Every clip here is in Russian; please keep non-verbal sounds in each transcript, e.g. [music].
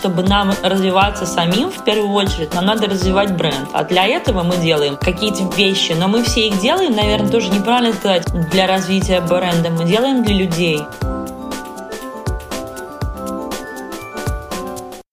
чтобы нам развиваться самим, в первую очередь, нам надо развивать бренд. А для этого мы делаем какие-то вещи, но мы все их делаем, наверное, тоже неправильно сказать, для развития бренда. Мы делаем для людей.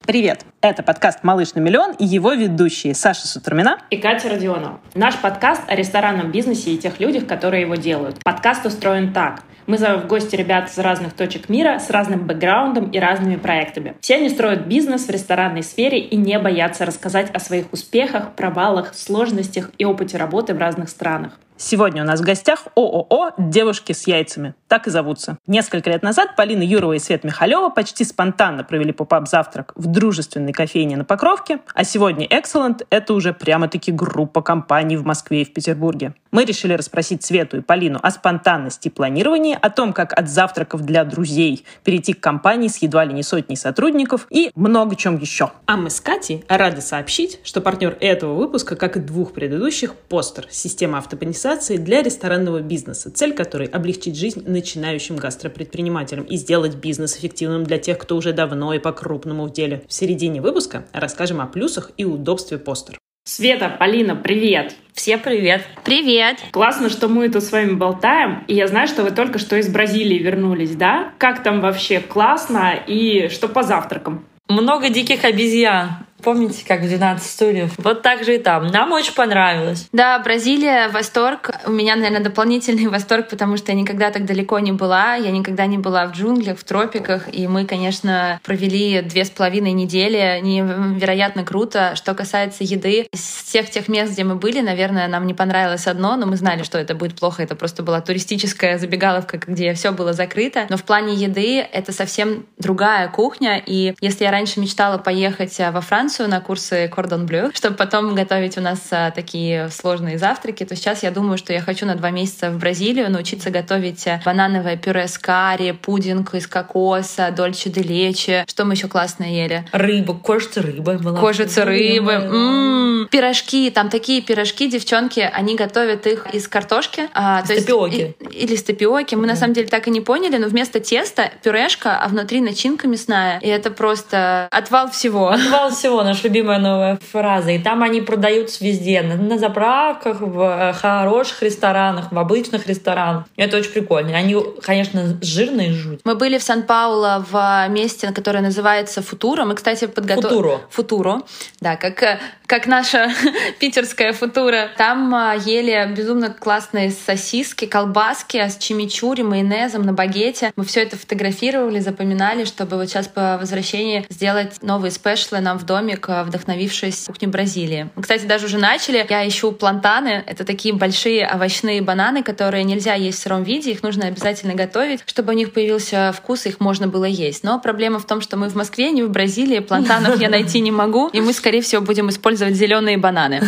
Привет! Это подкаст «Малыш на миллион» и его ведущие Саша Сутурмина и Катя Родионова. Наш подкаст о ресторанном бизнесе и тех людях, которые его делают. Подкаст устроен так. Мы зовем в гости ребят из разных точек мира, с разным бэкграундом и разными проектами. Все они строят бизнес в ресторанной сфере и не боятся рассказать о своих успехах, провалах, сложностях и опыте работы в разных странах. Сегодня у нас в гостях ООО «Девушки с яйцами». Так и зовутся. Несколько лет назад Полина Юрова и Свет Михалева почти спонтанно провели поп-ап-завтрак в дружественной кофейне на Покровке, а сегодня Excellent — это уже прямо-таки группа компаний в Москве и в Петербурге. Мы решили расспросить Свету и Полину о спонтанности планирования, о том, как от завтраков для друзей перейти к компании с едва ли не сотней сотрудников и много чем еще. А мы с Катей рады сообщить, что партнер этого выпуска, как и двух предыдущих, Постер — система организации для ресторанного бизнеса, цель которой – облегчить жизнь начинающим гастропредпринимателям и сделать бизнес эффективным для тех, кто уже давно и по-крупному в деле. В середине выпуска расскажем о плюсах и удобстве постер. Света, Полина, привет! Все привет! Привет! Классно, что мы тут с вами болтаем. И я знаю, что вы только что из Бразилии вернулись, да? Как там вообще классно и что по завтракам? Много диких обезьян. Помните, как в 12 стульев? Вот так же и там. Нам очень понравилось. Да, Бразилия, восторг. У меня, наверное, дополнительный [laughs] восторг, потому что я никогда так далеко не была. Я никогда не была в джунглях, в тропиках. И мы, конечно, провели две с половиной недели. Невероятно круто. Что касается еды, из всех тех мест, где мы были, наверное, нам не понравилось одно, но мы знали, что это будет плохо. Это просто была туристическая забегаловка, где все было закрыто. Но в плане еды это совсем другая кухня. И если я раньше мечтала поехать во Францию, Францию на курсы Кордон Блю, чтобы потом готовить у нас а, такие сложные завтраки, то сейчас я думаю, что я хочу на два месяца в Бразилию научиться готовить а, банановое пюре с карри, пудинг из кокоса, дольче де лечи. Что мы еще классно ели? Рыба, кожица рыбы была. Кожица рыбы. М-м-м. Пирожки, там такие пирожки, девчонки, они готовят их из картошки. А, то тапиоки. Есть, или с тапиоки. Мы да. на самом деле так и не поняли, но вместо теста пюрешка, а внутри начинка мясная. И это просто отвал всего. Отвал всего всего, наша любимая новая фраза. И там они продаются везде. На, на заправках, в э, хороших ресторанах, в обычных ресторанах. Это очень прикольно. Они, конечно, жирные жуть. Мы были в Сан-Пауло в месте, которое называется Футуро. Мы, кстати, подготовили... Футуро. Футуро. Да, как, э, как наша [laughs] питерская Футура. Там э, ели безумно классные сосиски, колбаски с чимичури, майонезом на багете. Мы все это фотографировали, запоминали, чтобы вот сейчас по возвращении сделать новые спешлы нам в доме домик, э, вдохновившись кухней Бразилии. Мы, кстати, даже уже начали. Я ищу плантаны. Это такие большие овощные бананы, которые нельзя есть в сыром виде. Их нужно обязательно готовить, чтобы у них появился вкус, их можно было есть. Но проблема в том, что мы в Москве, не в Бразилии. Плантанов я найти не могу. И мы, скорее всего, будем использовать зеленые бананы.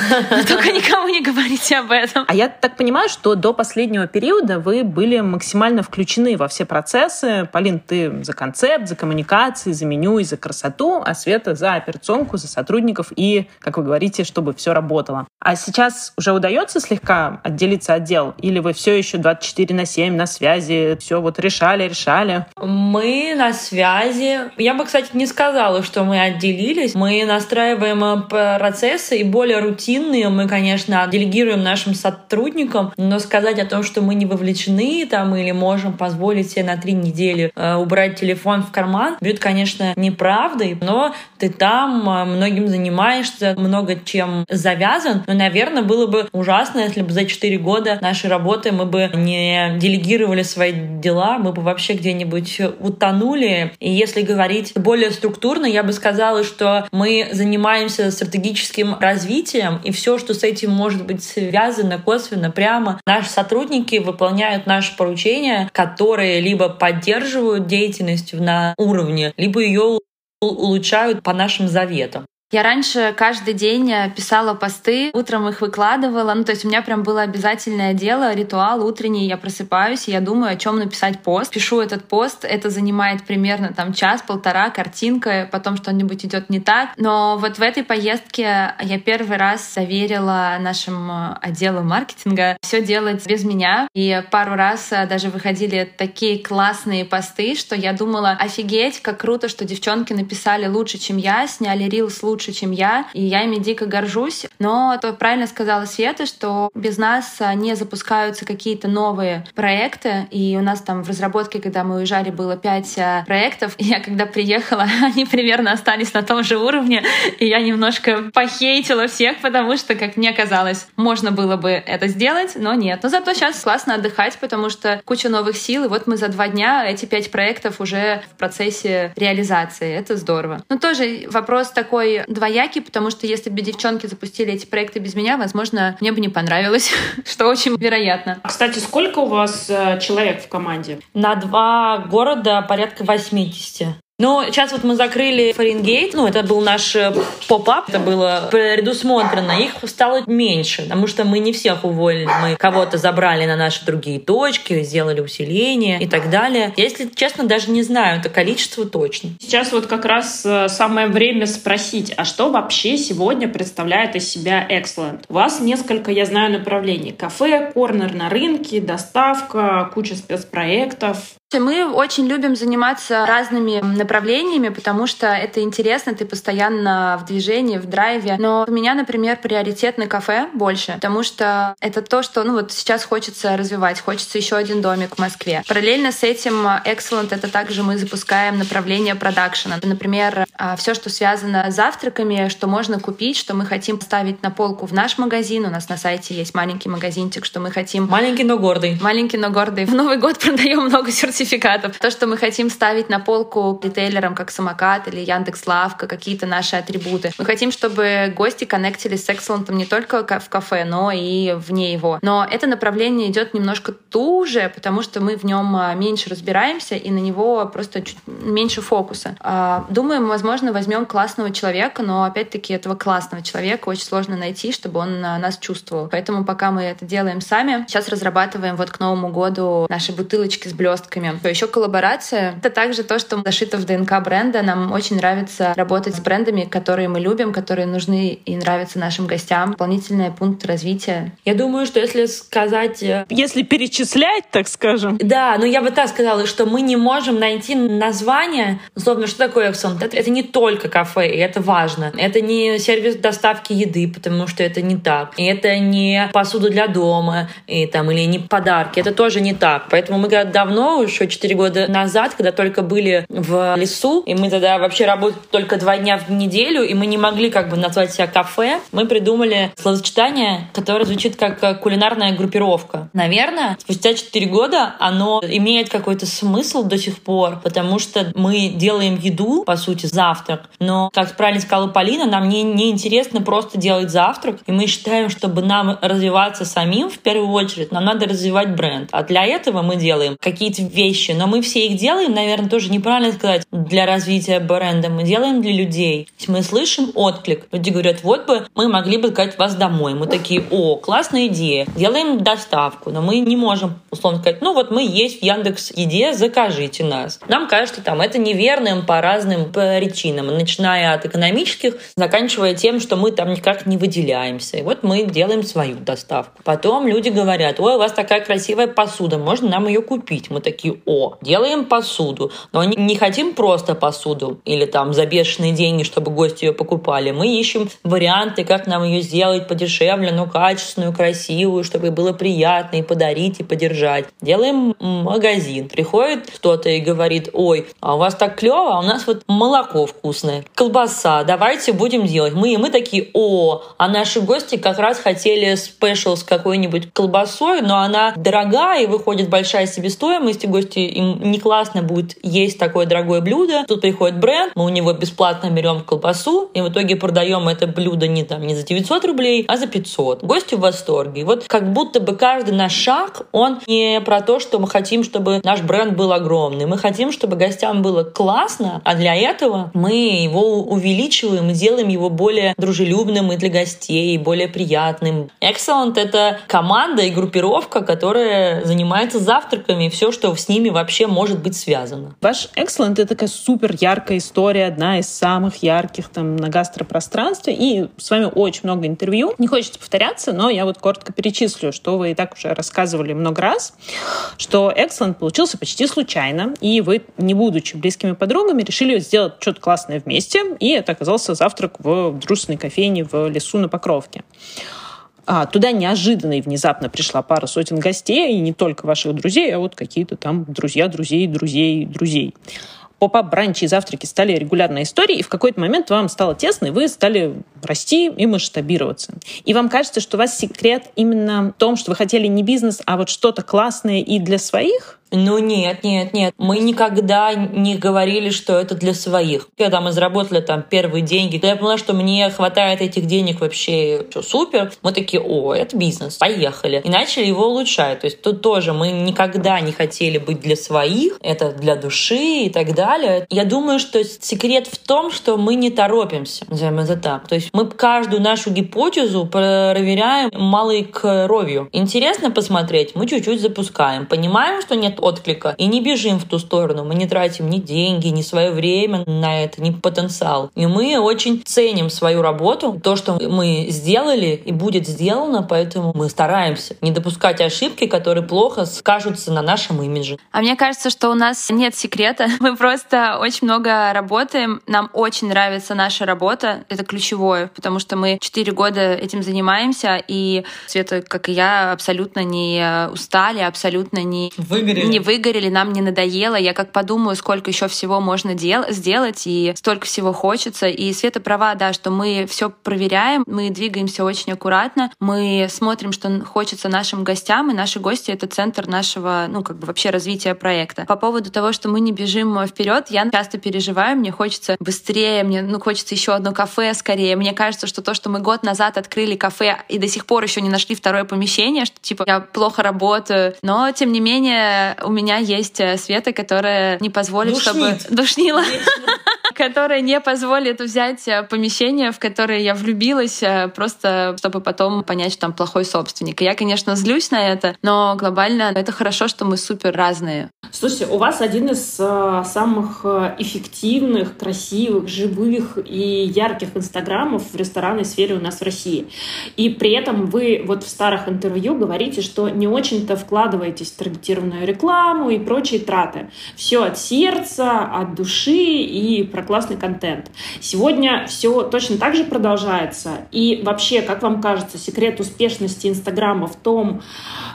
Только никому не говорите об этом. А я так понимаю, что до последнего периода вы были максимально включены во все процессы. Полин, ты за концепт, за коммуникации, за меню и за красоту, а Света за операционку за сотрудников и, как вы говорите, чтобы все работало. А сейчас уже удается слегка отделиться от дел? Или вы все еще 24 на 7 на связи, все вот решали, решали? Мы на связи. Я бы, кстати, не сказала, что мы отделились. Мы настраиваем э, процессы и более рутинные мы, конечно, делегируем нашим сотрудникам, но сказать о том, что мы не вовлечены там или можем позволить себе на три недели э, убрать телефон в карман, будет, конечно, неправдой, но ты там многим занимаешься, много чем завязан. Но, наверное, было бы ужасно, если бы за 4 года нашей работы мы бы не делегировали свои дела, мы бы вообще где-нибудь утонули. И если говорить более структурно, я бы сказала, что мы занимаемся стратегическим развитием, и все, что с этим может быть связано косвенно, прямо, наши сотрудники выполняют наши поручения, которые либо поддерживают деятельность на уровне, либо ее улучшают по нашим заветам. Я раньше каждый день э, писала посты, утром их выкладывала. Ну, то есть у меня прям было обязательное дело, ритуал утренний. Я просыпаюсь, и я думаю, о чем написать пост. Пишу этот пост, это занимает примерно там час-полтора, картинка, потом что-нибудь идет не так. Но вот в этой поездке я первый раз заверила нашим э, отделу маркетинга все делать без меня. И пару раз э, даже выходили такие классные посты, что я думала, офигеть, как круто, что девчонки написали лучше, чем я, сняли рилс лучше, чем я, и я ими дико горжусь. Но то правильно сказала Света, что без нас э, не запускаются какие-то новые проекты, и у нас там в разработке, когда мы уезжали, было пять проектов, и я когда приехала, [laughs] они примерно остались на том же уровне, и я немножко похейтила всех, потому что, как мне казалось, можно было бы это сделать, но нет. Но зато сейчас классно отдыхать, потому что куча новых сил, и вот мы за два дня эти пять проектов уже в процессе реализации. Это здорово. Но тоже вопрос такой двоякий, потому что если бы девчонки запустили эти проекты без меня, возможно, мне бы не понравилось, [laughs] что очень вероятно. Кстати, сколько у вас э, человек в команде? На два города порядка 80. Но сейчас вот мы закрыли Фаренгейт, ну, это был наш э, поп-ап, это было предусмотрено, их стало меньше, потому что мы не всех уволили, мы кого-то забрали на наши другие точки, сделали усиление и так далее. Если честно, даже не знаю это количество точно. Сейчас вот как раз э, самое время спросить, а что вообще сегодня представляет из себя Excellent? У вас несколько, я знаю, направлений. Кафе, корнер на рынке, доставка, куча спецпроектов. Мы очень любим заниматься разными направлениями, потому что это интересно, ты постоянно в движении, в драйве. Но у меня, например, приоритет на кафе больше, потому что это то, что ну вот сейчас хочется развивать. Хочется еще один домик в Москве. Параллельно с этим Excellent — это также мы запускаем направление продакшена. Например, а, все, что связано с завтраками, что можно купить, что мы хотим ставить на полку в наш магазин. У нас на сайте есть маленький магазинчик, что мы хотим... Маленький, но гордый. Маленький, но гордый. В Новый год продаем много сертификатов сертификатов. То, что мы хотим ставить на полку ритейлерам, как Самокат или Яндекс Лавка, какие-то наши атрибуты. Мы хотим, чтобы гости коннектились с Excellent не только в кафе, но и вне его. Но это направление идет немножко туже, потому что мы в нем а, меньше разбираемся и на него просто чуть меньше фокуса. А, думаем, возможно, возьмем классного человека, но опять-таки этого классного человека очень сложно найти, чтобы он а, нас чувствовал. Поэтому пока мы это делаем сами, сейчас разрабатываем вот к Новому году наши бутылочки с блестками брендами. Еще коллаборация — это также то, что зашито в ДНК бренда. Нам очень нравится работать с брендами, которые мы любим, которые нужны и нравятся нашим гостям. Дополнительный пункт развития. Я думаю, что если сказать... Э, если перечислять, так скажем. Да, но я бы так сказала, что мы не можем найти название, условно, что такое Эксон. Это, это не только кафе, и это важно. Это не сервис доставки еды, потому что это не так. И это не посуда для дома, и, там, или не подарки. Это тоже не так. Поэтому мы давно уж еще 4 года назад, когда только были в лесу, и мы тогда вообще работали только два дня в неделю, и мы не могли как бы назвать себя кафе, мы придумали словосочетание, которое звучит как кулинарная группировка. Наверное, спустя 4 года оно имеет какой-то смысл до сих пор, потому что мы делаем еду, по сути, завтрак, но, как правильно сказала Полина, нам не, не интересно просто делать завтрак, и мы считаем, чтобы нам развиваться самим, в первую очередь, нам надо развивать бренд. А для этого мы делаем какие-то вещи, вещи, но мы все их делаем, наверное, тоже неправильно сказать, для развития бренда. Мы делаем для людей. Мы слышим отклик. Люди говорят, вот бы мы могли бы сказать вас домой. Мы такие, о, классная идея. Делаем доставку, но мы не можем, условно сказать, ну вот мы есть в Яндекс Еде, закажите нас. Нам кажется, там это неверным по разным причинам, начиная от экономических, заканчивая тем, что мы там никак не выделяемся. И вот мы делаем свою доставку. Потом люди говорят, ой, у вас такая красивая посуда, можно нам ее купить? Мы такие, о, делаем посуду, но не хотим просто посуду или там за бешеные деньги, чтобы гости ее покупали. Мы ищем варианты, как нам ее сделать подешевле, но качественную, красивую, чтобы было приятно и подарить, и подержать. Делаем магазин. Приходит кто-то и говорит, ой, а у вас так клево, а у нас вот молоко вкусное, колбаса, давайте будем делать. Мы, и мы такие, о, а наши гости как раз хотели спешл с какой-нибудь колбасой, но она дорогая и выходит большая себестоимость, и гости, им не классно будет есть такое дорогое блюдо. Тут приходит бренд, мы у него бесплатно берем колбасу, и в итоге продаем это блюдо не там не за 900 рублей, а за 500. Гости в восторге. Вот как будто бы каждый наш шаг, он не про то, что мы хотим, чтобы наш бренд был огромный. Мы хотим, чтобы гостям было классно, а для этого мы его увеличиваем и делаем его более дружелюбным и для гостей, и более приятным. Excellent — это команда и группировка, которая занимается завтраками и все, что с ними вообще может быть связано. Ваш Excellent — это такая супер яркая история, одна из самых ярких там на гастропространстве, и с вами очень много интервью. Не хочется повторяться, но я вот коротко перечислю, что вы и так уже рассказывали много раз, что Excellent получился почти случайно, и вы, не будучи близкими подругами, решили сделать что-то классное вместе, и это оказался завтрак в дружественной кофейне в лесу на Покровке. А, туда неожиданно и внезапно пришла пара сотен гостей, и не только ваших друзей, а вот какие-то там друзья, друзей, друзей, друзей поп-ап бранчи и завтраки стали регулярной историей, и в какой-то момент вам стало тесно, и вы стали расти и масштабироваться. И вам кажется, что у вас секрет именно в том, что вы хотели не бизнес, а вот что-то классное и для своих? Ну нет, нет, нет. Мы никогда не говорили, что это для своих. Когда мы заработали там первые деньги, я поняла, что мне хватает этих денег вообще все супер. Мы такие, о, это бизнес, поехали. И начали его улучшать. То есть тут тоже мы никогда не хотели быть для своих, это для души и так далее. Я думаю, что секрет в том, что мы не торопимся, назовем это так. То есть мы каждую нашу гипотезу проверяем малой кровью. Интересно посмотреть, мы чуть-чуть запускаем. Понимаем, что нет отклика. И не бежим в ту сторону. Мы не тратим ни деньги, ни свое время на это, ни потенциал. И мы очень ценим свою работу, то, что мы сделали и будет сделано, поэтому мы стараемся не допускать ошибки, которые плохо скажутся на нашем имидже. А мне кажется, что у нас нет секрета. [laughs] Мы просто очень много работаем. Нам очень нравится наша работа. Это ключевое, потому что мы четыре года этим занимаемся, и Света, как и я, абсолютно не устали, абсолютно не... Выгорели не выгорели, нам не надоело. Я как подумаю, сколько еще всего можно дел сделать, и столько всего хочется. И Света права, да, что мы все проверяем, мы двигаемся очень аккуратно, мы смотрим, что хочется нашим гостям, и наши гости — это центр нашего, ну, как бы вообще развития проекта. По поводу того, что мы не бежим вперед, я часто переживаю, мне хочется быстрее, мне, ну, хочется еще одно кафе скорее. Мне кажется, что то, что мы год назад открыли кафе и до сих пор еще не нашли второе помещение, что, типа, я плохо работаю, но, тем не менее, у меня есть э, Света, которая не позволит, Душнит. чтобы... [laughs] Душнила. которая не позволит взять э, помещение, в которое я влюбилась, э, просто чтобы потом понять, что там плохой собственник. И я, конечно, злюсь на это, но глобально это хорошо, что мы супер разные. Слушайте, у вас один из самых эффективных, красивых, живых и ярких инстаграмов в ресторанной сфере у нас в России. И при этом вы вот в старых интервью говорите, что не очень-то вкладываетесь в таргетированную рекламу, и прочие траты. Все от сердца, от души и про классный контент. Сегодня все точно так же продолжается. И вообще, как вам кажется, секрет успешности Инстаграма в том,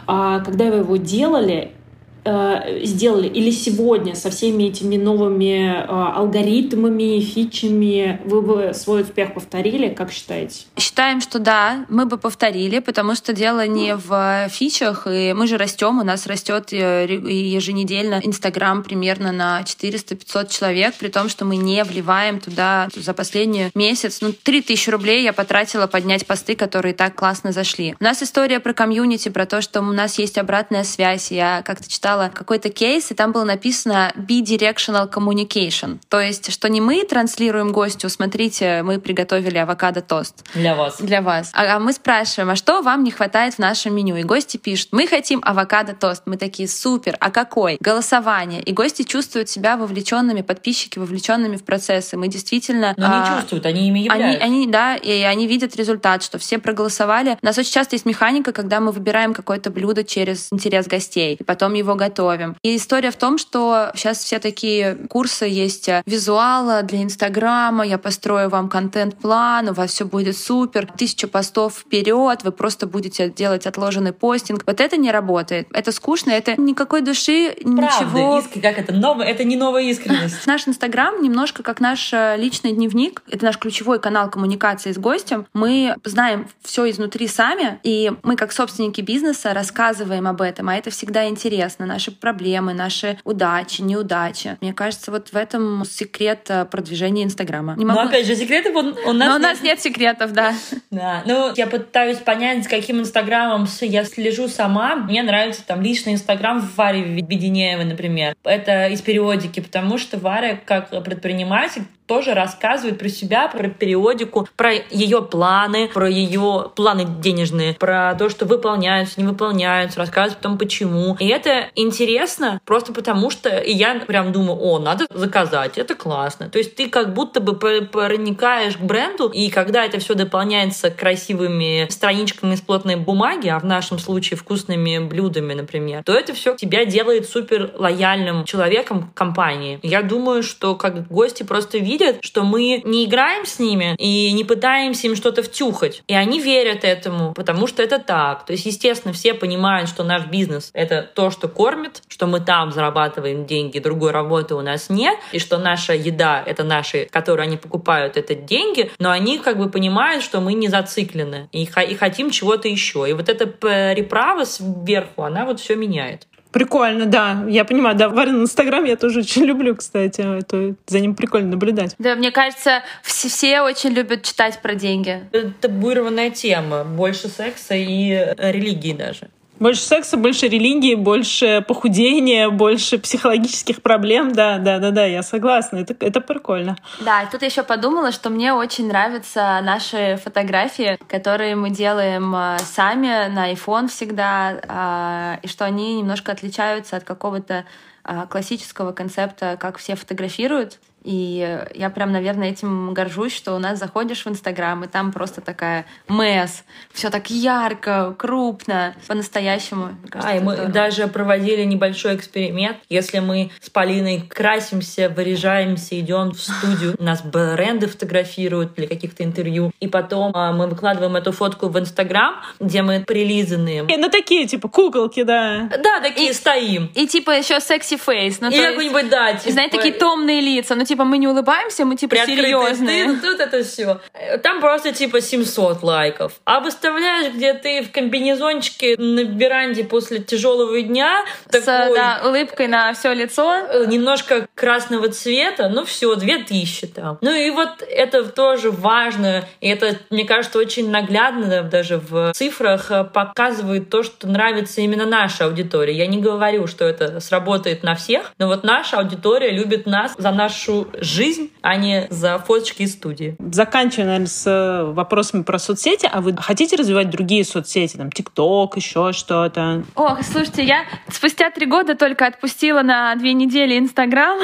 а, когда вы его делали, Э, сделали или сегодня со всеми этими новыми э, алгоритмами, фичами вы бы свой успех повторили, как считаете? Считаем, что да, мы бы повторили, потому что дело не в фичах, и мы же растем, у нас растет э, еженедельно Инстаграм примерно на 400-500 человек, при том, что мы не вливаем туда за последний месяц, ну, 3000 рублей я потратила поднять посты, которые так классно зашли. У нас история про комьюнити, про то, что у нас есть обратная связь. Я как-то читала читала какой-то кейс, и там было написано bidirectional communication. То есть, что не мы транслируем гостю, смотрите, мы приготовили авокадо-тост. Для вас. Для вас. А, а мы спрашиваем, а что вам не хватает в нашем меню? И гости пишут, мы хотим авокадо-тост. Мы такие, супер, а какой? Голосование. И гости чувствуют себя вовлеченными, подписчики вовлеченными в процессы. Мы действительно... Но они а, чувствуют, они ими являются. Они, они, да, и они видят результат, что все проголосовали. У нас очень часто есть механика, когда мы выбираем какое-то блюдо через интерес гостей, и потом его готовим. И история в том, что сейчас все такие курсы есть э, визуала для Инстаграма, я построю вам контент-план, у вас все будет супер, тысяча постов вперед, вы просто будете делать отложенный постинг. Вот это не работает. Это скучно, это никакой души, Правда, ничего. Иск, как это новое, это не новая искренность. [laughs] Наш Инстаграм немножко как наш э, личный дневник. Это наш ключевой канал коммуникации с гостем. Мы знаем все изнутри сами, и мы как собственники бизнеса рассказываем об этом, а это всегда интересно наши проблемы, наши удачи, неудачи. Мне кажется, вот в этом секрет э, продвижения Инстаграма. Не могу... Но опять же, секреты вот у нас... Но у нас нет секретов, да. Да, ну я пытаюсь понять, с каким Инстаграмом я слежу сама. Мне нравится там личный Инстаграм в Варе Веденеевой, например. Это из периодики, потому что Варя, как предприниматель, тоже рассказывает про себя, про периодику, про ее планы, про ее планы денежные, про то, что выполняются, не выполняются, рассказывает потом почему. И это интересно просто потому, что я прям думаю, о, надо заказать, это классно. То есть ты как будто бы проникаешь к бренду, и когда это все дополняется красивыми страничками из плотной бумаги, а в нашем случае вкусными блюдами, например, то это все тебя делает супер лояльным человеком компании. Я думаю, что как гости просто видят, видят, что мы не играем с ними и не пытаемся им что-то втюхать. И они верят этому, потому что это так. То есть, естественно, все понимают, что наш бизнес — это то, что кормит, что мы там зарабатываем деньги, другой работы у нас нет, и что наша еда — это наши, которые они покупают, это деньги, но они как бы понимают, что мы не зациклены и, и хотим чего-то еще. И вот эта переправа сверху, она вот все меняет. Прикольно, да. Я понимаю, да, Варин Инстаграм я тоже очень [laughs] люблю, кстати. Это, за ним прикольно наблюдать. Да, мне кажется, все, все очень любят читать про деньги. Это табуированная тема. Больше секса и религии даже. Больше секса, больше религии, больше похудения, больше психологических проблем. Да, да, да, да, я согласна. Это, это прикольно. Да, и тут еще подумала, что мне очень нравятся наши фотографии, которые мы делаем а, сами на iPhone всегда, а, и что они немножко отличаются от какого-то а, классического концепта, как все фотографируют. И я прям, наверное, этим горжусь, что у нас заходишь в Инстаграм, и там просто такая мэс, все так ярко, крупно, по-настоящему. А, и мы здорово. даже проводили небольшой эксперимент. Если мы с Полиной красимся, выряжаемся, идем в студию, нас бренды фотографируют для каких-то интервью, и потом а, мы выкладываем эту фотку в Инстаграм, где мы прилизанные. И, ну такие, типа, куколки, да. Да, такие и, стоим. И типа еще секси фейс. Ну, и какой-нибудь, да, типа... Знаете, такие томные лица, ну типа мы не улыбаемся, мы типа серьезные. Ну, [laughs] тут это все. Там просто типа 700 лайков. А выставляешь, где ты в комбинезончике на веранде после тяжелого дня. С такой, да, улыбкой на все лицо. Э, немножко красного цвета, ну все, 2000 там. Ну и вот это тоже важно. И это, мне кажется, очень наглядно даже в цифрах э, показывает то, что нравится именно нашей аудитории. Я не говорю, что это сработает на всех, но вот наша аудитория любит нас за нашу жизнь, а не за фоточки из студии. Заканчивая, наверное, с э, вопросами про соцсети. А вы хотите развивать другие соцсети? Там ТикТок, еще что-то? Ох, слушайте, я спустя три года только отпустила на две недели Инстаграм.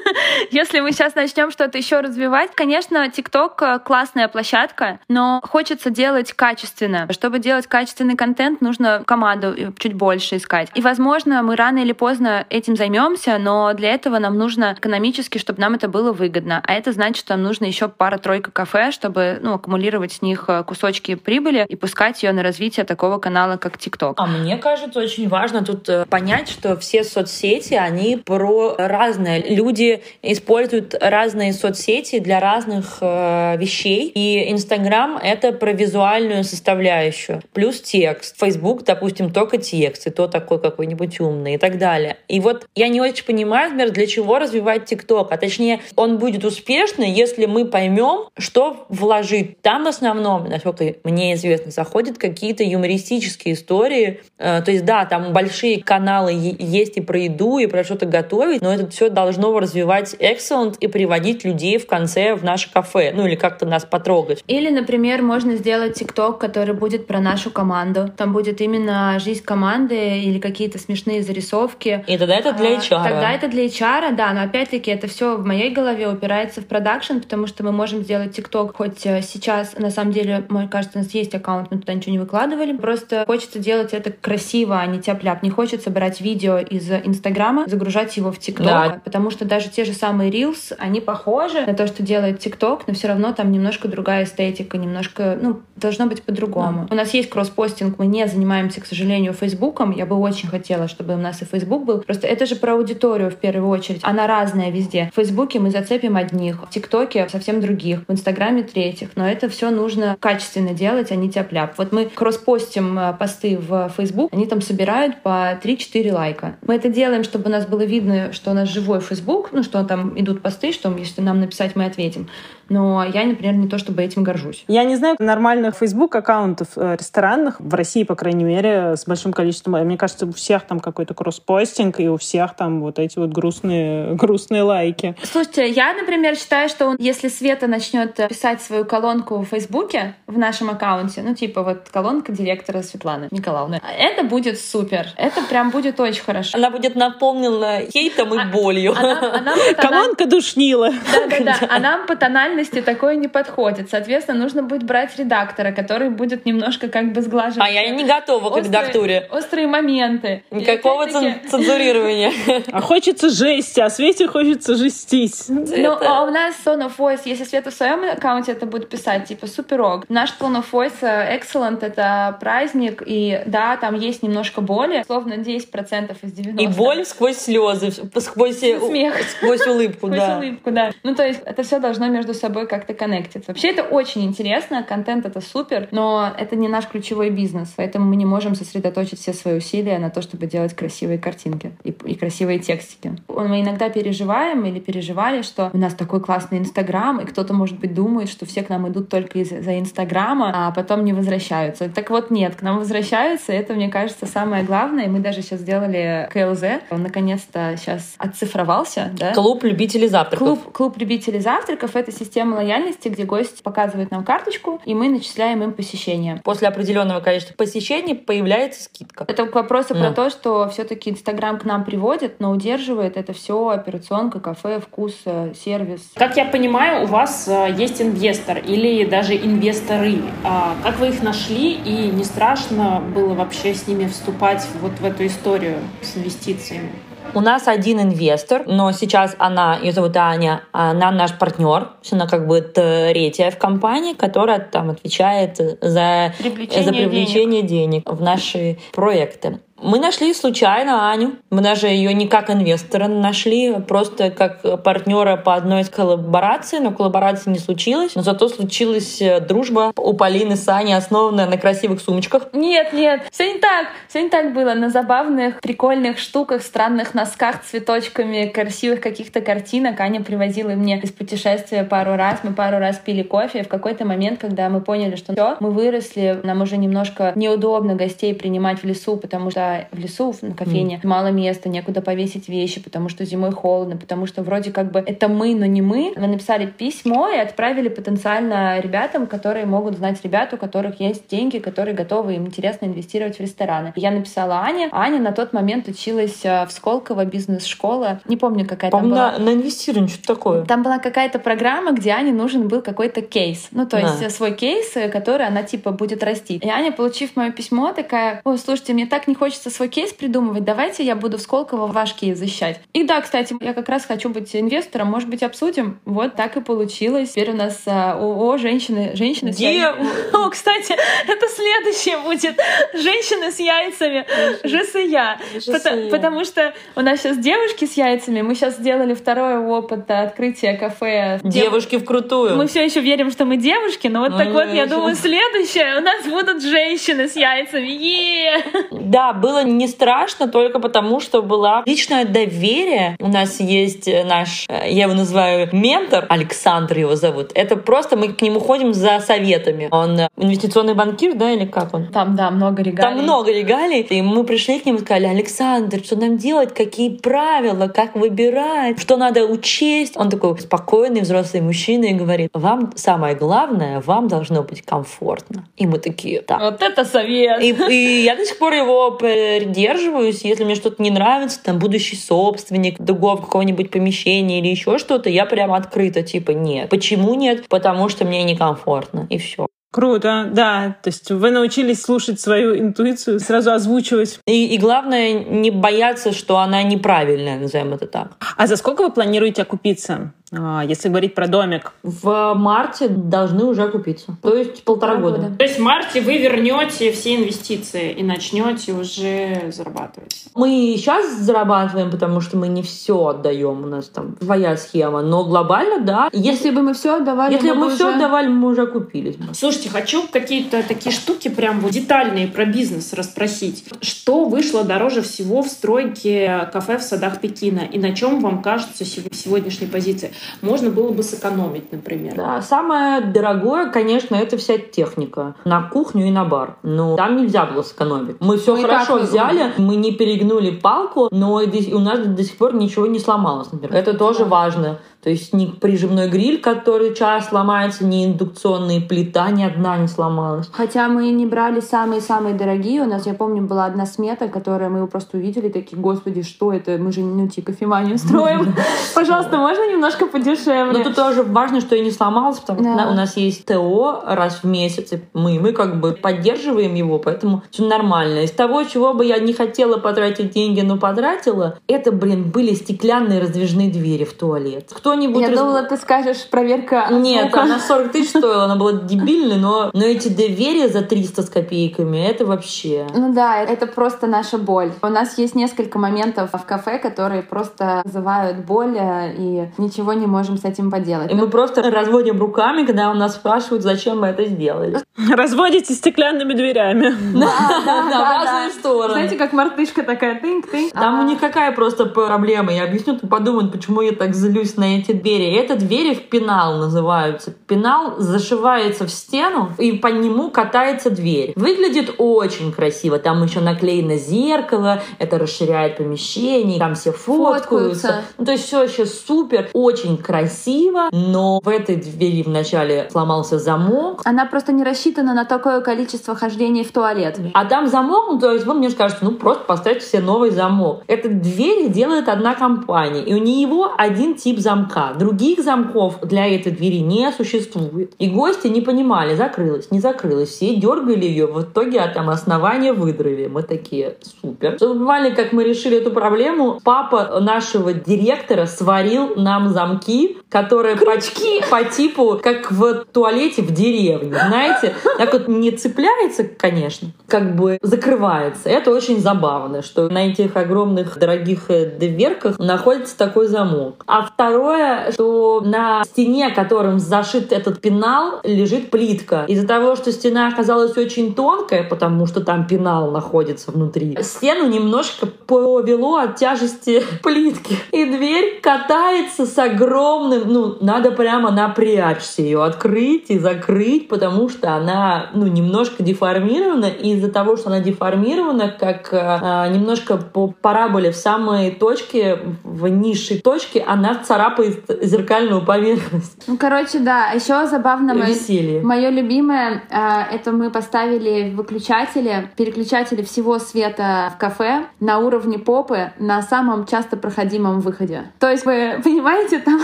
[laughs] Если мы сейчас начнем что-то еще развивать, конечно, ТикТок э, классная площадка, но хочется делать качественно. Чтобы делать качественный контент, нужно команду э, чуть больше искать. И, возможно, мы рано или поздно этим займемся, но для этого нам нужно экономически, чтобы нам это было выгодно. А это значит, что нам нужно еще пара-тройка кафе, чтобы ну, аккумулировать с них э, кусочки прибыли и пускать ее на развитие такого канала, как ТикТок. А мне кажется, очень важно тут э, понять, что все соцсети, они про разное. Люди используют разные соцсети для разных э, вещей. И Инстаграм — это про визуальную составляющую. Плюс текст. Фейсбук, допустим, только текст, и то такой какой-нибудь умный и так далее. И вот я не очень понимаю, например, для чего развивать ТикТок, а точнее Точнее, он будет успешный, если мы поймем, что вложить. Там в основном, насколько мне известно, заходят какие-то юмористические истории. Э, то есть, да, там большие каналы есть и про еду, и про что-то готовить, но это все должно развивать excellent и приводить людей в конце в наше кафе, ну или как-то нас потрогать. Или, например, можно сделать ТикТок, который будет про нашу команду. Там будет именно жизнь команды или какие-то смешные зарисовки. И тогда это для HR. А, тогда это для HR, да, но опять-таки это все в моей голове упирается в продакшн, потому что мы можем сделать ТикТок хоть э, сейчас, на самом деле, мне кажется, у нас есть аккаунт, мы туда ничего не выкладывали. Просто хочется делать это красиво, а не тяп-ляп. Не хочется брать видео из Инстаграма, загружать его в ТикТок, да. потому что даже те же самые Reels, они похожи на то, что делает ТикТок, но все равно там немножко другая эстетика, немножко, ну, Должно быть по-другому. Да. У нас есть кросспостинг, мы не занимаемся, к сожалению, Фейсбуком. Я бы очень хотела, чтобы у нас и Фейсбук был. Просто это же про аудиторию в первую очередь. Она разная везде. В Фейсбуке мы зацепим одних, в ТикТоке совсем других, в Инстаграме третьих. Но это все нужно качественно делать, а не тяп-ляп. Вот мы кросспостим э, посты в Фейсбук, они там собирают по 3-4 лайка. Мы это делаем, чтобы у нас было видно, что у нас живой Фейсбук, ну, что там идут посты, что если нам написать, мы ответим. Но я, например, не то чтобы этим горжусь. Я не знаю нормальных Facebook аккаунтов э, ресторанных в России, по крайней мере, с большим количеством. Мне кажется, у всех там какой-то кросспостинг, и у всех там вот эти вот грустные, [laughs] грустные лайки. Слушайте, я, например, считаю, что если Света начнет писать свою колонку в Фейсбуке, в нашем аккаунте, ну, типа вот колонка директора Светланы Николаевны, это будет супер. Это прям будет очень хорошо. Она будет наполнена хейтом и а, болью. А нам, а [laughs] Колонка душнила. Да-да-да. А нам по тональности такое не подходит. Соответственно, нужно будет брать редактора, который будет немножко как бы сглаживать. А я не готова к редактуре. Острые моменты. Никакого цензурирования. [laughs] А хочется жести, а Свете хочется жестить. Ну, а у нас Tone of Voice, если Света в своем аккаунте это будет писать, типа суперок. Наш Tone of Voice э, Excellent — это праздник, и да, там есть немножко боли, словно 10% из 90. И боль сквозь слезы, сквозь, смех. сквозь улыбку, [laughs] сквозь да. улыбку, да. Ну, то есть это все должно между собой как-то коннектиться. Вообще это очень интересно, контент это супер, но это не наш ключевой бизнес, поэтому мы не можем сосредоточить все свои усилия на то, чтобы делать красивые картинки и, и красивые текстики. Мы иногда переживаем или переживали, что у нас такой классный Инстаграм, и кто-то, может быть, думает, что все к нам идут только из-за Инстаграма, а потом не возвращаются. Так вот, нет, к нам возвращаются, это, мне кажется, самое главное. Мы даже сейчас сделали КЛЗ, он наконец-то сейчас отцифровался. Да? Клуб любителей завтраков. Клуб, клуб любителей завтраков — это система лояльности, где гость показывает нам карточку, и мы начисляем им посещения. После определенного количества посещений появляется скидка. Это к вопросу про то, что все-таки Инстаграм к нам приводит, но удерживает это все операционка, кафе, вкус, э, сервис. Как я понимаю, у вас э, есть инвестор или даже инвесторы. А как вы их нашли и не страшно было вообще с ними вступать вот в эту историю с инвестициями? У нас один инвестор, но сейчас она, ее зовут Аня, она наш партнер, она как бы третья в компании, которая там отвечает за привлечение, за привлечение денег. денег в наши проекты. Мы нашли случайно Аню. Мы даже ее не как инвестора нашли, просто как партнера по одной из коллабораций, но коллаборации не случилось. Но зато случилась э, дружба у Полины с Аней, основанная на красивых сумочках. Нет, нет, все не так. Все не так было. На забавных, прикольных штуках, странных носках, цветочками, красивых каких-то картинок. Аня привозила мне из путешествия пару раз. Мы пару раз пили кофе. И в какой-то момент, когда мы поняли, что все, мы выросли, нам уже немножко неудобно гостей принимать в лесу, потому что в лесу, на кофейне, mm. мало места, некуда повесить вещи, потому что зимой холодно, потому что вроде как бы это мы, но не мы. Мы написали письмо и отправили потенциально ребятам, которые могут знать ребят, у которых есть деньги, которые готовы им интересно инвестировать в рестораны. Я написала Ане. Аня на тот момент училась э, в Сколково бизнес-школа. Не помню, какая там была. На, на инвестирование, что такое? Там была какая-то программа, где Ане нужен был какой-то кейс. Ну, то есть да. свой кейс, э, который она типа будет расти. И Аня, получив мое письмо, такая, ой, слушайте, мне так не хочется хочется свой кейс придумывать, давайте я буду в Сколково ваш кейс защищать. И да, кстати, я как раз хочу быть инвестором, может быть, обсудим. Вот так и получилось. Теперь у нас а, ООО «Женщины, женщины с яйцами». О, кстати, [laughs] это следующее будет. «Женщины с яйцами». ЖСЯ. Потому, потому что у нас сейчас девушки с яйцами. Мы сейчас сделали второй опыт открытия кафе. Девушки в крутую. Мы все еще верим, что мы девушки, но вот ну, так вот, я думаю, следующее у нас будут женщины с яйцами. Е! Да, было не страшно только потому, что было личное доверие. У нас есть э, наш, э, я его называю ментор, Александр его зовут. Это просто мы к нему ходим за советами. Он э, инвестиционный банкир, да, или как он? Там, да, много регалий. Там много регалий. И мы пришли к нему и сказали, Александр, что нам делать, какие правила, как выбирать, что надо учесть. Он такой спокойный взрослый мужчина и говорит, вам самое главное, вам должно быть комфортно. И мы такие, так. Вот это совет! И, и я до сих пор его придерживаюсь. Если мне что-то не нравится, там будущий собственник другого какого-нибудь помещения или еще что-то, я прям открыто, типа, нет. Почему нет? Потому что мне некомфортно. И все. Круто, да. То есть вы научились слушать свою интуицию, сразу озвучивать. И, и главное, не бояться, что она неправильная, назовем это так. А за сколько вы планируете окупиться? А, если говорить про домик. В марте должны уже окупиться. То есть полтора года. года. То есть в марте вы вернете все инвестиции и начнете уже зарабатывать. Мы сейчас зарабатываем, потому что мы не все отдаем. У нас там своя схема. Но глобально, да. Если бы мы все отдавали, если бы мы уже... все отдавали, мы уже окупились. Слушайте, хочу какие-то такие штуки прям вот детальные про бизнес расспросить. Что вышло дороже всего в стройке кафе в садах Пекина? И на чем вам кажется сегодняшней позиции? можно было бы сэкономить, например. Да, самое дорогое, конечно, это вся техника на кухню и на бар. Но там нельзя было сэкономить. Мы все мы хорошо взяли, мы не перегнули палку, но у нас до сих пор ничего не сломалось. Например. Это тоже важно. То есть ни прижимной гриль, который час ломается, ни индукционная плита, ни одна не сломалась. Хотя мы не брали самые-самые дорогие. У нас, я помню, была одна смета, которая мы его просто увидели, такие, господи, что это? Мы же, ну, типа, кофеманию строим. [laughs] Пожалуйста, можно немножко подешевле? Но тут тоже важно, что и не сломалось, потому что у нас есть ТО раз в месяц, и мы, мы как бы поддерживаем его, поэтому все нормально. Из того, чего бы я не хотела потратить деньги, но потратила, это, блин, были стеклянные раздвижные двери в туалет. Кто кто-нибудь... Я раз... думала, ты скажешь проверка Нет, она 40 тысяч [laughs] стоила, она была дебильной, но, но эти двери за 300 с копейками, это вообще... Ну да, это просто наша боль. У нас есть несколько моментов в кафе, которые просто вызывают боль, э, и ничего не можем с этим поделать. И мы просто разводим руками, когда у нас спрашивают, зачем мы это сделали. [laughs] Разводите стеклянными дверями. [laughs] Да, да, да, разные стороны. Знаете, как мартышка такая тынк-тынк. Там у них какая просто проблема? Я объясню, ты подумают, почему я так злюсь на эти двери. Это двери в пенал называются. Пенал зашивается в стену, и по нему катается дверь. Выглядит очень красиво. Там еще наклеено зеркало, это расширяет помещение, там все фоткаются. фоткаются. Ну, то есть все вообще супер, очень красиво, но в этой двери вначале сломался замок. Она просто не рассчитана на такое количество хождений в туалет. А там замок, ну, то есть вы мне скажете, ну, просто поставьте себе новый замок. Это двери делает одна компания, и у него один тип замка замка. Других замков для этой двери не существует. И гости не понимали, закрылась, не закрылась. Все дергали ее, в итоге а там основание выдрали. Мы такие, супер. Буквально как мы решили эту проблему, папа нашего директора сварил нам замки, которые Крючки. По, по типу, как в туалете в деревне. Знаете, так вот не цепляется, конечно, как бы закрывается. Это очень забавно, что на этих огромных дорогих э, дверках находится такой замок. А второе, что на стене, которым зашит этот пенал, лежит плитка. Из-за того, что стена оказалась очень тонкая, потому что там пенал находится внутри, стену немножко повело от тяжести [laughs] плитки. И дверь катается с огромным... Ну, надо прямо напрячься ее, открыть и закрыть, потому что она, ну, немножко деформирована. И из-за того, что она деформирована, как э, немножко по параболе в самой точке, в низшей точке, она царапает зеркальную поверхность. Ну, короче, да. Еще забавно мое, мое любимое, э, это мы поставили выключатели, переключатели всего света в кафе на уровне попы на самом часто проходимом выходе. То есть вы [laughs] понимаете, там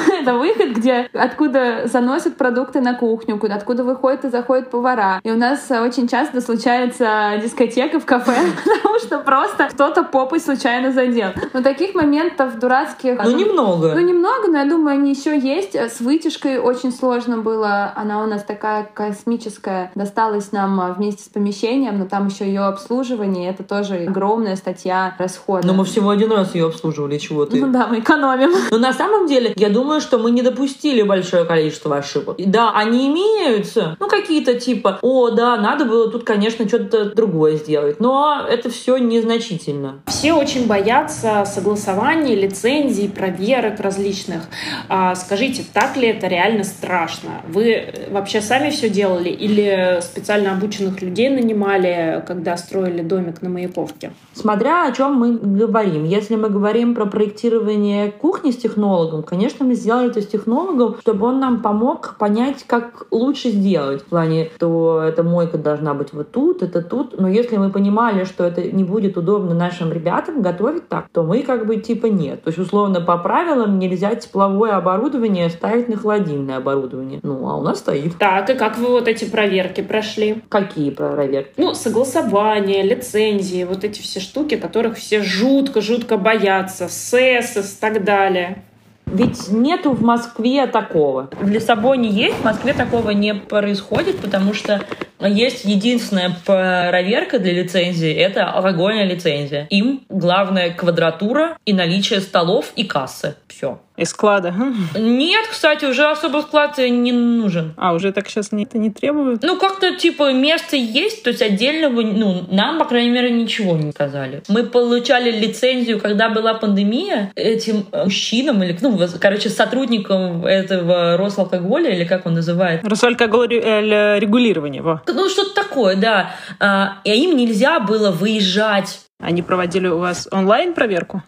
[laughs] это выход, где откуда заносят продукты на кухню, куда откуда выходят и заходят повара. И у нас очень часто случается дискотека в кафе, [laughs] потому что просто кто-то попой случайно задел. Но таких моментов дурацких... Ну, немного. Ну, немного, но думаю, они еще есть. С вытяжкой очень сложно было. Она у нас такая космическая. Досталась нам а, вместе с помещением, но там еще ее обслуживание. Это тоже огромная статья расхода. Но мы всего один раз ее обслуживали, чего ты? Ну да, мы экономим. [laughs] Но на самом деле, я думаю, что мы не допустили большое количество ошибок. Да, они имеются. Ну, какие-то типа, о, да, надо было тут, конечно, что-то другое сделать. Но это все незначительно. Все очень боятся согласования, лицензий, проверок различных. А, скажите, так ли это реально страшно? Вы вообще сами все делали или специально обученных людей нанимали, когда строили домик на Маяковке? Смотря о чем мы говорим. Если мы говорим про проектирование кухни с технологом, конечно, мы сделали это с технологом, чтобы он нам помог понять, как лучше сделать. В плане, что эта мойка должна быть вот тут, это тут. Но если мы понимали, что это не будет удобно нашим ребятам готовить так, то мы как бы типа нет. То есть, условно, по правилам нельзя тепловую тепловое оборудование ставить на холодильное оборудование. Ну, а у нас стоит. Так, и как вы вот эти проверки прошли? Какие проверки? Ну, согласование, лицензии, вот эти все штуки, которых все жутко-жутко боятся, СЭС и так далее. Ведь нету в Москве такого. В Лиссабоне есть, в Москве такого не происходит, потому что есть единственная проверка для лицензии — это алкогольная лицензия. Им главная квадратура и наличие столов и кассы. Все. И склада. Нет, кстати, уже особо склад не нужен. А, уже так сейчас не, это не требуют? Ну, как-то, типа, место есть, то есть отдельного, ну, нам, по крайней мере, ничего не сказали. Мы получали лицензию, когда была пандемия, этим мужчинам, или, ну, короче, сотрудникам этого Росалкоголя, или как он называет? Росалкоголь э, регулирование, во. Ну, что-то такое, да. А, и им нельзя было выезжать. Они проводили у вас онлайн-проверку?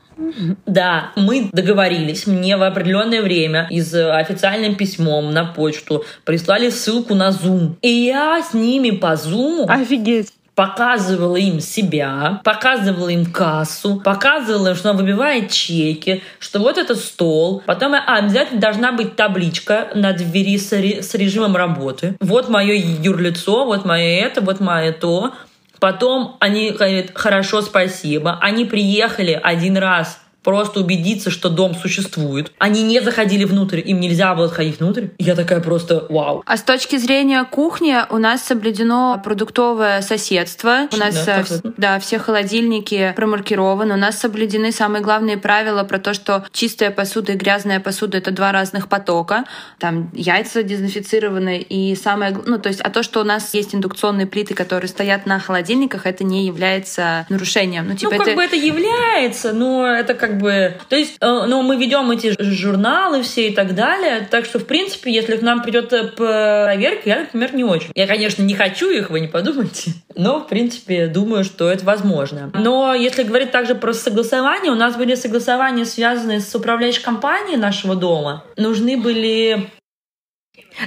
Да, мы договорились. Мне в определенное время из официальным письмом на почту прислали ссылку на Zoom. И я с ними по Zoom... Офигеть показывала им себя, показывала им кассу, показывала им, что она выбивает чеки, что вот это стол. Потом а, обязательно должна быть табличка на двери с, с режимом работы. Вот мое юрлицо, вот мое это, вот мое то. Потом они говорят, хорошо, спасибо. Они приехали один раз просто убедиться, что дом существует. Они не заходили внутрь, им нельзя было заходить внутрь. Я такая просто вау. А с точки зрения кухни у нас соблюдено продуктовое соседство. У нас да, э, да, все холодильники промаркированы. У нас соблюдены самые главные правила про то, что чистая посуда и грязная посуда — это два разных потока. Там яйца дезинфицированы и самое... Ну, то есть, а то, что у нас есть индукционные плиты, которые стоят на холодильниках, это не является нарушением. Ну, типа, ну как это... бы это является, но это как как бы... То есть, э, ну, мы ведем эти журналы все и так далее, так что, в принципе, если к нам придет э, проверка, я, например, не очень. Я, конечно, не хочу их, вы не подумайте, [laughs] но, в принципе, думаю, что это возможно. Но если говорить также про согласование, у нас были согласования, связанные с управляющей компанией нашего дома. Нужны были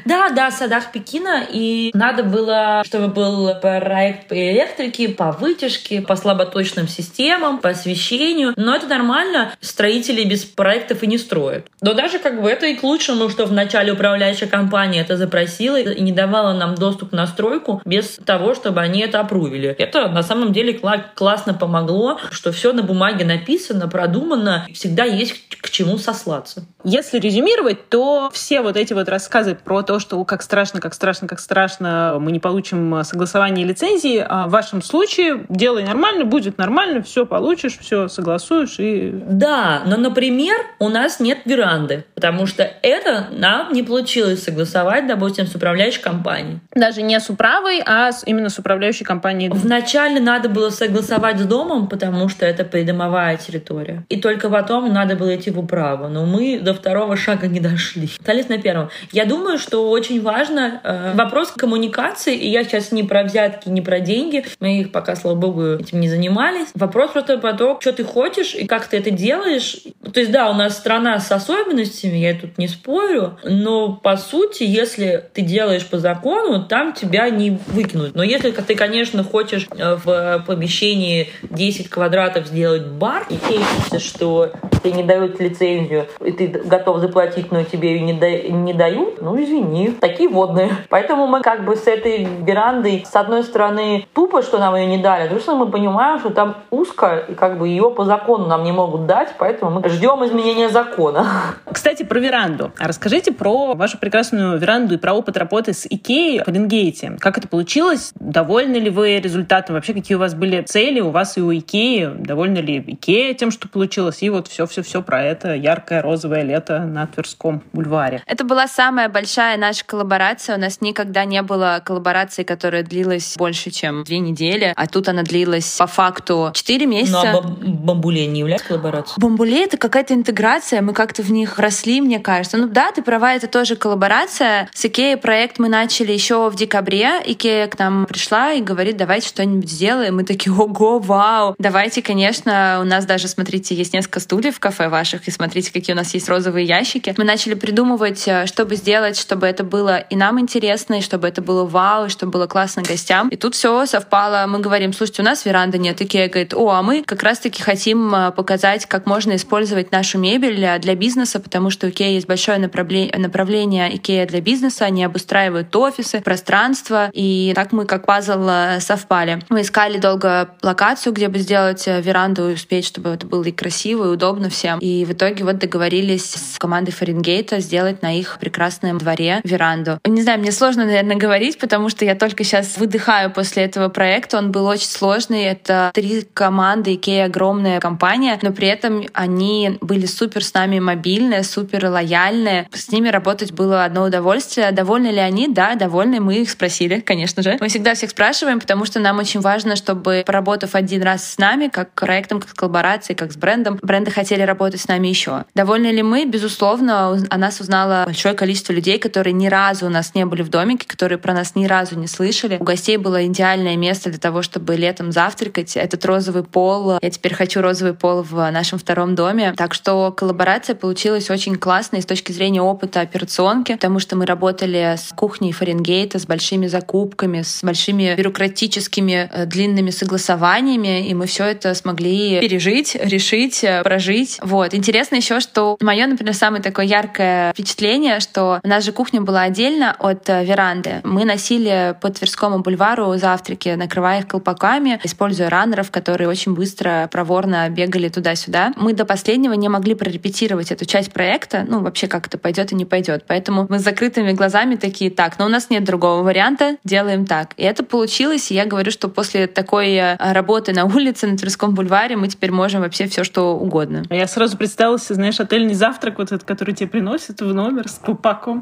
да, да, в садах Пекина. И надо было, чтобы был проект по электрике, по вытяжке, по слаботочным системам, по освещению. Но это нормально. Строители без проектов и не строят. Но даже как бы это и к лучшему, что вначале управляющая компания это запросила и не давала нам доступ к настройку без того, чтобы они это опрувили. Это на самом деле классно помогло, что все на бумаге написано, продумано, всегда есть к чему сослаться. Если резюмировать, то все вот эти вот рассказы про то, что как страшно, как страшно, как страшно, мы не получим согласование лицензии, а в вашем случае делай нормально, будет нормально, все получишь, все согласуешь и... Да, но, например, у нас нет веранды, потому что это нам не получилось согласовать, допустим, с управляющей компанией. Даже не с управой, а с, именно с управляющей компанией. Вначале надо было согласовать с домом, потому что это придомовая территория. И только потом надо было идти в управу. Но мы до второго шага не дошли. Остались на первом. Я думаю, что очень важно э, вопрос коммуникации, и я сейчас не про взятки, не про деньги, мы их пока, слава богу, этим не занимались. Вопрос просто про то, что ты хочешь и как ты это делаешь. То есть, да, у нас страна с особенностями, я тут не спорю, но по сути, если ты делаешь по закону, там тебя не выкинут. Но если ты, конечно, хочешь э, в помещении 10 квадратов сделать бар, и кейсишься, что тебе не дают лицензию, и ты готов заплатить, но тебе ее не, не дают, ну извини, такие водные. Поэтому мы как бы с этой верандой, с одной стороны, тупо, что нам ее не дали, потому что мы понимаем, что там узко, и как бы ее по закону нам не могут дать, поэтому мы ждем изменения закона. Кстати, про веранду. Расскажите про вашу прекрасную веранду и про опыт работы с Икеей в Оренгейте. Как это получилось? Довольны ли вы результатом? Вообще, какие у вас были цели у вас и у Икеи? Довольны ли Икея тем, что получилось? И вот все-все-все про это яркое розовое лето на Тверском бульваре. Это была самая большая наша коллаборация. У нас никогда не было коллаборации, которая длилась больше, чем две недели, а тут она длилась по факту четыре месяца. Ну, а бамбуле не является коллаборацией? Бамбуле — это какая-то интеграция, мы как-то в них росли, мне кажется. Ну да, ты права, это тоже коллаборация. С Икеей проект мы начали еще в декабре. Икея к нам пришла и говорит, давайте что-нибудь сделаем. Мы такие, ого, вау. Давайте, конечно, у нас даже, смотрите, есть несколько стульев в кафе ваших, и смотрите, какие у нас есть розовые ящики. Мы начали придумывать, э, чтобы сделать, чтобы чтобы это было и нам интересно, и чтобы это было вау, и чтобы было классно гостям. И тут все совпало. Мы говорим, слушайте, у нас веранды нет. Икея говорит, о, а мы как раз-таки хотим э, показать, как можно использовать нашу мебель для бизнеса, потому что у Икея есть большое направление Икея для бизнеса. Они обустраивают офисы, пространство. И так мы как пазл э, совпали. Мы искали долго локацию, где бы сделать веранду и успеть, чтобы это было и красиво, и удобно всем. И в итоге вот договорились с командой Фаренгейта сделать на их прекрасном дворе веранду. Не знаю, мне сложно, наверное, говорить, потому что я только сейчас выдыхаю после этого проекта. Он был очень сложный. Это три команды, Икея огромная компания, но при этом они были супер с нами мобильные, супер лояльные. С ними работать было одно удовольствие. Довольны ли они? Да, довольны. Мы их спросили, конечно же. Мы всегда всех спрашиваем, потому что нам очень важно, чтобы, поработав один раз с нами, как проектом, как с коллаборацией, как с брендом, бренды хотели работать с нами еще. Довольны ли мы? Безусловно, о нас узнало большое количество людей, которые ни разу у нас не были в домике, которые про нас ни разу не слышали. У гостей было идеальное место для того, чтобы летом завтракать. Этот розовый пол. Я теперь хочу розовый пол в нашем втором доме. Так что коллаборация получилась очень классной с точки зрения опыта операционки, потому что мы работали с кухней Фаренгейта, с большими закупками, с большими бюрократическими э, длинными согласованиями, и мы все это смогли пережить, решить, э, прожить. Вот. Интересно еще, что мое, например, самое такое яркое впечатление, что у нас же кухня была отдельно от э, веранды. Мы носили по Тверскому бульвару завтраки, накрывая их колпаками, используя раннеров, которые очень быстро, проворно бегали туда-сюда. Мы до последнего не могли прорепетировать эту часть проекта, ну, вообще, как это пойдет и не пойдет. Поэтому мы с закрытыми глазами такие, так, но у нас нет другого варианта, делаем так. И это получилось, и я говорю, что после такой э, работы на улице, на Тверском бульваре, мы теперь можем вообще все что угодно. Я сразу представила себе, знаешь, отельный завтрак, вот этот, который тебе приносят в номер с колпаком,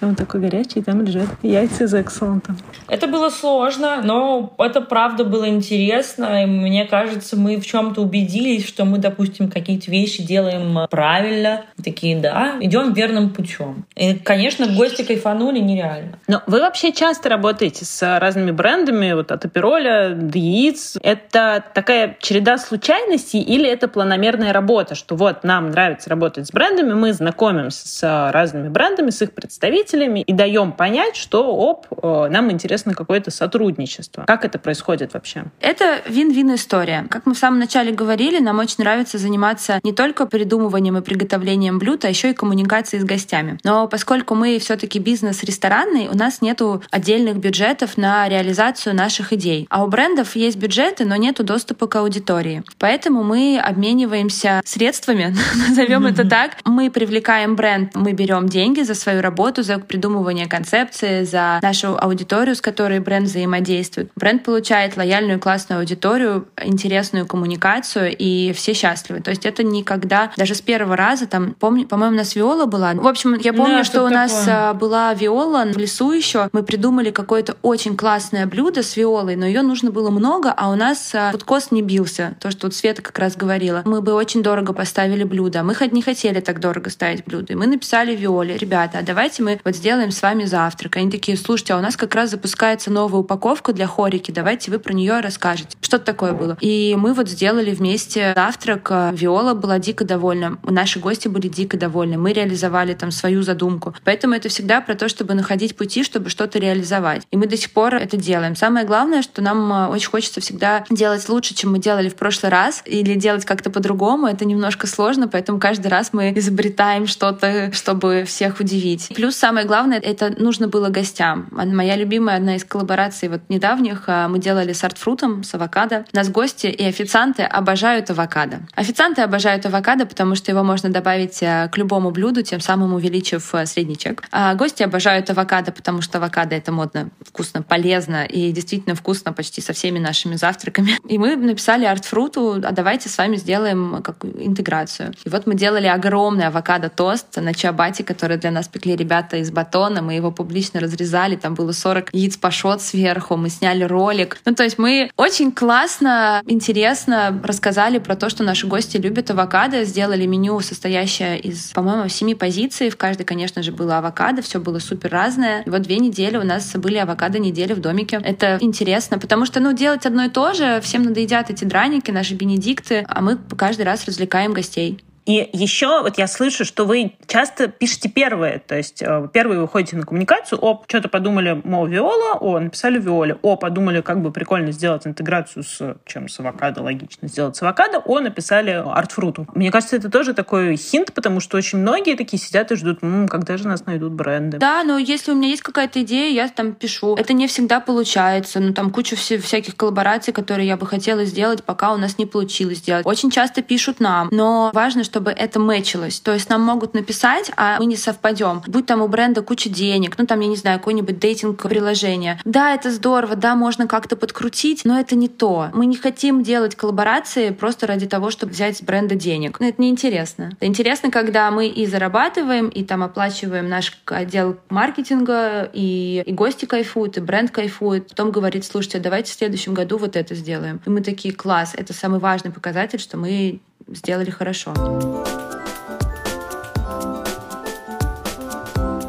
и он такой горячий, и там лежат яйца из экселента. Это было сложно, но это правда было интересно, и мне кажется, мы в чем-то убедились, что мы, допустим, какие-то вещи делаем правильно, такие, да, идем верным путем. И, конечно, гости кайфанули нереально. Но вы вообще часто работаете с разными брендами, вот от Апероля до яиц. Это такая череда случайностей или это планомерная работа, что вот нам нравится работать с брендами, мы знакомимся с разными брендами, с их представителями и даем понять, что, оп, э, нам интересно какое-то сотрудничество. Как это происходит вообще? Это вин-вин история. Как мы в самом начале говорили, нам очень нравится заниматься не только придумыванием и приготовлением блюд, а еще и коммуникацией с гостями. Но поскольку мы все-таки бизнес ресторанный, у нас нету отдельных бюджетов на реализацию наших идей. А у брендов есть бюджеты, но нету доступа к аудитории. Поэтому мы обмениваемся средствами, [laughs] назовем это так. Мы привлекаем бренд, мы берем деньги за свою работу, за придумывание концепции, за нашу аудиторию, с которой бренд взаимодействует. Бренд получает лояльную классную аудиторию, интересную коммуникацию, и все счастливы. То есть это никогда, даже с первого раза, там, помню, по-моему, у нас Виола была. В общем, я помню, да, что у нас такое. А, была Виола в лесу еще. Мы придумали какое-то очень классное блюдо с Виолой, но ее нужно было много, а у нас вот а, не бился. То, что вот Света как раз говорила. Мы бы очень дорого поставили блюдо. Мы хоть не хотели так дорого ставить блюдо. И мы написали Виоле, ребята, а давайте мы вот сделаем с вами завтрак. Они такие, слушайте, а у нас как раз запускается новая упаковка для хорики, давайте вы про нее расскажете. Что-то такое было. И мы вот сделали вместе завтрак. Виола была дико довольна. Наши гости были дико довольны. Мы реализовали там свою задумку. Поэтому это всегда про то, чтобы находить пути, чтобы что-то реализовать. И мы до сих пор это делаем. Самое главное, что нам э, очень хочется всегда делать лучше, чем мы делали в прошлый раз, или делать как-то по-другому. Это немножко сложно, поэтому каждый раз мы изобретаем что-то, чтобы всех удивить. Плюс самое главное, это нужно было гостям. Моя любимая одна из коллабораций вот недавних, э, мы делали с артфрутом, с авокадо. Нас гости и официанты обожают авокадо. Официанты обожают авокадо, потому что его можно добавить э, к любому блюду, тем самым увеличив э, средний чек. А гости обожают авокадо, потому что авокадо — это модно, вкусно, полезно и действительно вкусно почти со всеми нашими завтраками. [laughs] И мы написали артфруту, а давайте с вами сделаем как интеграцию. И вот мы делали огромный авокадо-тост на чабате, который для нас пекли ребята из батона. Мы его публично разрезали, там было 40 яиц пашот сверху, мы сняли ролик. Ну, то есть мы очень классно, интересно рассказали про то, что наши гости любят авокадо, сделали меню, состоящее из, по-моему, семи позиций. В каждой, конечно же, было авокадо, все было супер разное. И вот две недели у нас были авокадо недели в домике. Это интересно, потому что, ну, делать одно и то же, всем надоедят эти драники, наши бенедикты, а мы каждый раз развлекаем гостей. И еще вот я слышу, что вы часто пишете первые, то есть э, первые выходите на коммуникацию, о, что-то подумали, мол, Виола, о, написали Виоле, о, подумали, как бы прикольно сделать интеграцию с чем с авокадо, логично сделать с авокадо, о, написали артфруту. Мне кажется, это тоже такой хинт, потому что очень многие такие сидят и ждут, м-м, когда же нас найдут бренды. Да, но если у меня есть какая-то идея, я там пишу. Это не всегда получается, ну там куча всяких коллабораций, которые я бы хотела сделать, пока у нас не получилось сделать. Очень часто пишут нам, но важно, чтобы это мэчилось. То есть нам могут написать, а мы не совпадем. Будь там у бренда куча денег, ну там, я не знаю, какое-нибудь дейтинг-приложение. Да, это здорово, да, можно как-то подкрутить, но это не то. Мы не хотим делать коллаборации просто ради того, чтобы взять с бренда денег. Ну, это неинтересно. Это интересно, когда мы и зарабатываем, и там оплачиваем наш отдел маркетинга, и, и гости кайфуют, и бренд кайфует. Потом говорит, слушайте, давайте в следующем году вот это сделаем. И мы такие, класс, это самый важный показатель, что мы сделали хорошо.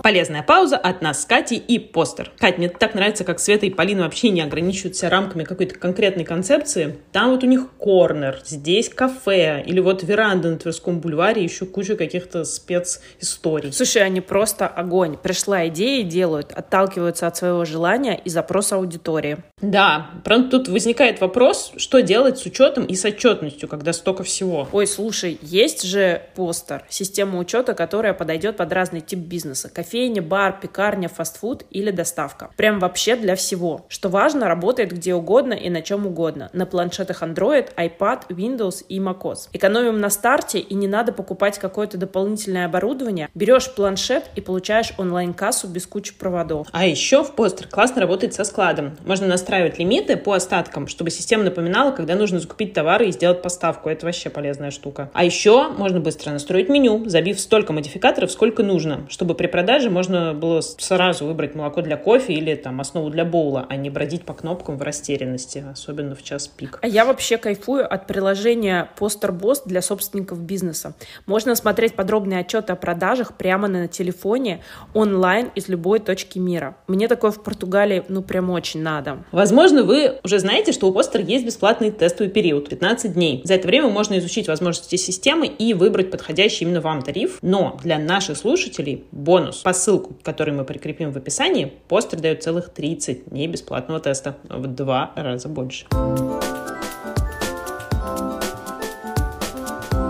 Полезная пауза от нас с Катей и постер. Кать, мне так нравится, как Света и Полина вообще не ограничиваются рамками какой-то конкретной концепции. Там вот у них корнер, здесь кафе, или вот веранда на Тверском бульваре, еще куча каких-то специсторий. Слушай, они просто огонь. Пришла идея и делают, отталкиваются от своего желания и запроса аудитории. Да, правда, тут возникает вопрос, что делать с учетом и с отчетностью, когда столько всего. Ой, слушай, есть же постер, система учета, которая подойдет под разный тип бизнеса. Кофейня, бар, пекарня, фастфуд или доставка. Прям вообще для всего. Что важно, работает где угодно и на чем угодно. На планшетах Android, iPad, Windows и macOS. Экономим на старте и не надо покупать какое-то дополнительное оборудование. Берешь планшет и получаешь онлайн-кассу без кучи проводов. А еще в постер классно работает со складом. Можно настраивать лимиты по остаткам, чтобы система напоминала, когда нужно закупить товары и сделать поставку. Это вообще полезная штука. А еще можно быстро настроить меню, забив столько модификаторов, сколько нужно, чтобы при продаже можно было сразу выбрать молоко для кофе или там основу для боула, а не бродить по кнопкам в растерянности, особенно в час пик. А я вообще кайфую от приложения Poster Boss для собственников бизнеса. Можно смотреть подробные отчеты о продажах прямо на телефоне онлайн из любой точки мира. Мне такое в Португалии ну прям очень надо. Возможно, вы уже знаете, что у Постер есть бесплатный тестовый период 15 дней. За это время можно изучить возможности системы и выбрать подходящий именно вам тариф. Но для наших слушателей бонус. По ссылку, который мы прикрепим в описании, Постер дает целых 30 дней бесплатного теста. В два раза больше.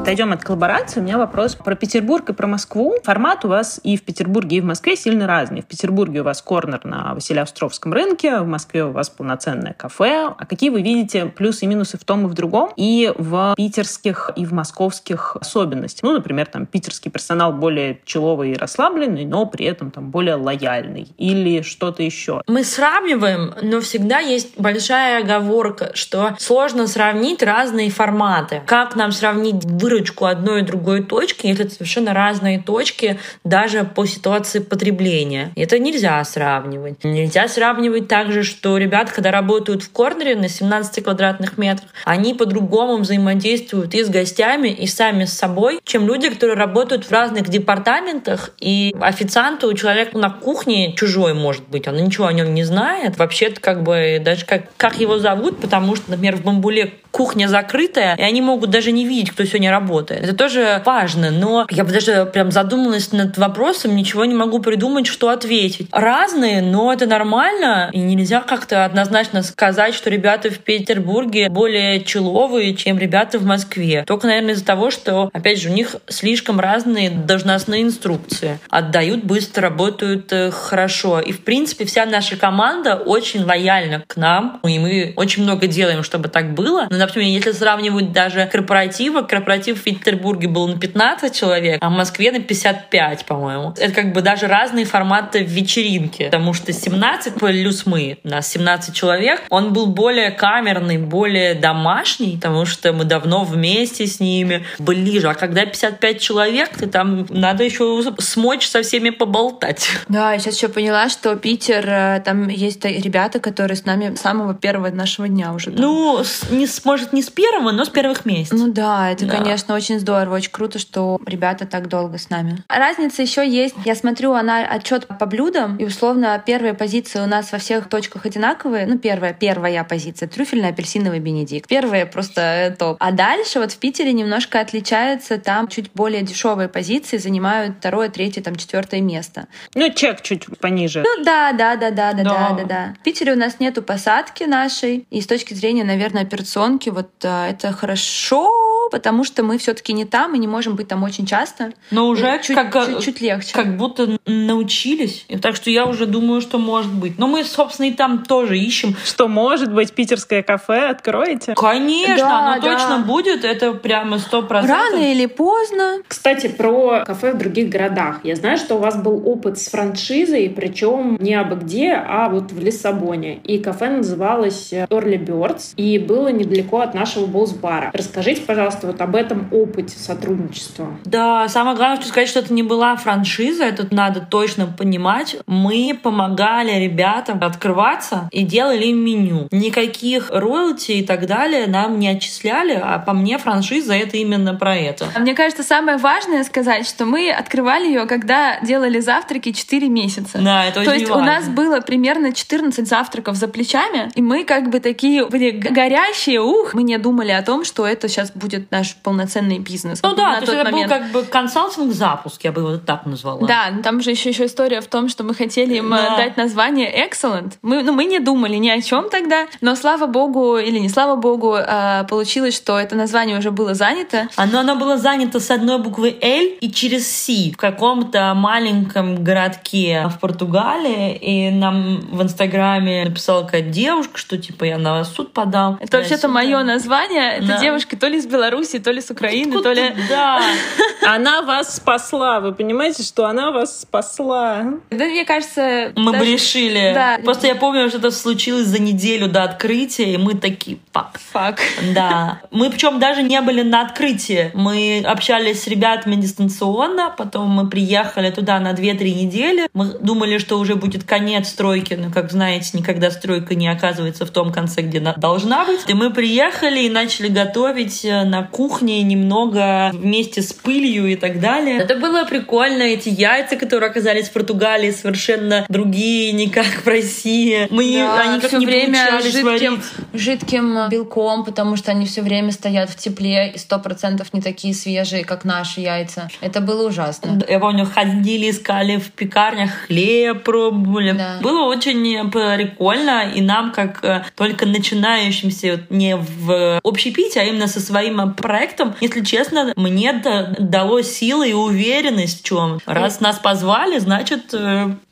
Отойдем от коллаборации, у меня вопрос про Петербург и про Москву. Формат у вас и в Петербурге, и в Москве сильно разный. В Петербурге у вас корнер на Василиостровском рынке, в Москве у вас полноценное кафе. А какие вы видите плюсы и минусы в том и в другом? И в питерских, и в московских особенностях. Ну, например, там питерский персонал более человый и расслабленный, но при этом там более лояльный. Или что-то еще. Мы сравниваем, но всегда есть большая оговорка, что сложно сравнить разные форматы. Как нам сравнить вырос выручку одной и другой точки, если это совершенно разные точки, даже по ситуации потребления. Это нельзя сравнивать. Нельзя сравнивать также, что ребята, когда работают в корнере на 17 квадратных метрах, они по-другому взаимодействуют и с гостями, и сами с собой, чем люди, которые работают в разных департаментах, и официанту у человека на кухне чужой может быть, он ничего о нем не знает. Вообще-то как бы даже как, как его зовут, потому что, например, в Бамбуле кухня закрытая, и они могут даже не видеть, кто сегодня работает. Это тоже важно, но я бы даже прям задумалась над вопросом, ничего не могу придумать, что ответить. Разные, но это нормально, и нельзя как-то однозначно сказать, что ребята в Петербурге более человые, чем ребята в Москве. Только, наверное, из-за того, что, опять же, у них слишком разные должностные инструкции. Отдают быстро, работают э, хорошо. И, в принципе, вся наша команда очень лояльна к нам, и мы очень много делаем, чтобы так было. Но например, если сравнивать даже корпоративы, корпоратив в Петербурге был на 15 человек, а в Москве на 55, по-моему. Это как бы даже разные форматы вечеринки, потому что 17 плюс мы, у нас 17 человек, он был более камерный, более домашний, потому что мы давно вместе с ними, ближе. А когда 55 человек, ты там надо еще смочь со всеми поболтать. Да, я сейчас еще поняла, что Питер, э, там есть ребята, которые с нами с самого первого нашего дня уже. Там. Ну, не, может, не с первого, но с первых месяцев. Ну да, это, да. конечно, конечно, очень здорово, очень круто, что ребята так долго с нами. Разница еще есть. Я смотрю она отчет по блюдам, и условно первые позиции у нас во всех точках одинаковые. Ну, первая, первая позиция — трюфельный апельсиновый бенедикт. Первая просто топ. А дальше вот в Питере немножко отличается, там чуть более дешевые позиции занимают второе, третье, там четвертое место. Ну, чек чуть пониже. Ну да, да, да, да, да, да, да, да. В Питере у нас нету посадки нашей, и с точки зрения, наверное, операционки, вот а, это хорошо, потому что мы все-таки не там и не можем быть там очень часто. Но уже чуть, как, чуть, чуть легче. как будто научились. И так что я уже думаю, что может быть. Но мы, собственно, и там тоже ищем. Что может быть питерское кафе откроете? Конечно, Да, оно да. точно будет. Это прямо сто процентов. Рано или поздно. Кстати, про кафе в других городах. Я знаю, что у вас был опыт с франшизой, причем не абы где, а вот в Лиссабоне. И кафе называлось Early Birds и было недалеко от нашего Болсбара. Расскажите, пожалуйста, вот об этом опыте сотрудничества. Да, самое главное, что сказать, что это не была франшиза, это надо точно понимать. Мы помогали ребятам открываться и делали им меню. Никаких роялти и так далее нам не отчисляли, а по мне франшиза это именно про это. А Мне кажется, самое важное сказать, что мы открывали ее, когда делали завтраки 4 месяца. Да, это То очень есть у важно. нас было примерно 14 завтраков за плечами, и мы как бы такие были горящие, ух, мы не думали о том, что это сейчас будет наш полноценный бизнес. Ну да, на то есть это момент. был как бы консалтинг запуск, я бы его так назвала. Да, ну там же еще, еще история в том, что мы хотели им э, Да. дать название Excellent. Мы, ну, мы не думали ни о чем тогда, но слава богу, или не слава богу, э, получилось, что это название уже было занято. Оно, оно было занято с одной буквы L и через C в каком-то маленьком городке в Португалии. И нам в Инстаграме написала какая-то девушка, что типа я на вас суд подам. Это вообще-то мое название. Это Да. девушка то ли из Беларуси, то ли с Украины, то ли... Да. [laughs] Она вас спасла. Вы понимаете, что она вас спасла? Да, мне кажется... Мы бы даже- решили. Да. Просто я помню, что это случилось за неделю до открытия, и мы такие, фак. Фак. Да. Мы причем даже не были на открытии. Мы общались с ребятами дистанционно, потом мы приехали туда на 2-3 недели. Мы думали, что уже будет конец стройки, но, как знаете, никогда стройка не оказывается в том конце, где она должна быть. И мы приехали и начали готовить э, на кухне немного вместе с пылью и так далее. Это было прикольно. Эти яйца, которые оказались в Португалии, совершенно другие, не как в России. Мы, Да, они как всё не время жидким, варить. жидким белком, потому что они все время стоят в тепле и сто процентов не такие свежие, как наши яйца. Это было ужасно. Я помню, ходили, искали в пекарнях хлеб, пробовали. Да. Было очень прикольно, и нам, как э, только начинающимся, не в общепите, а именно со своим э, проектом, если честно, мне да- дало силы и уверенность в чем. Раз нас позвали, значит,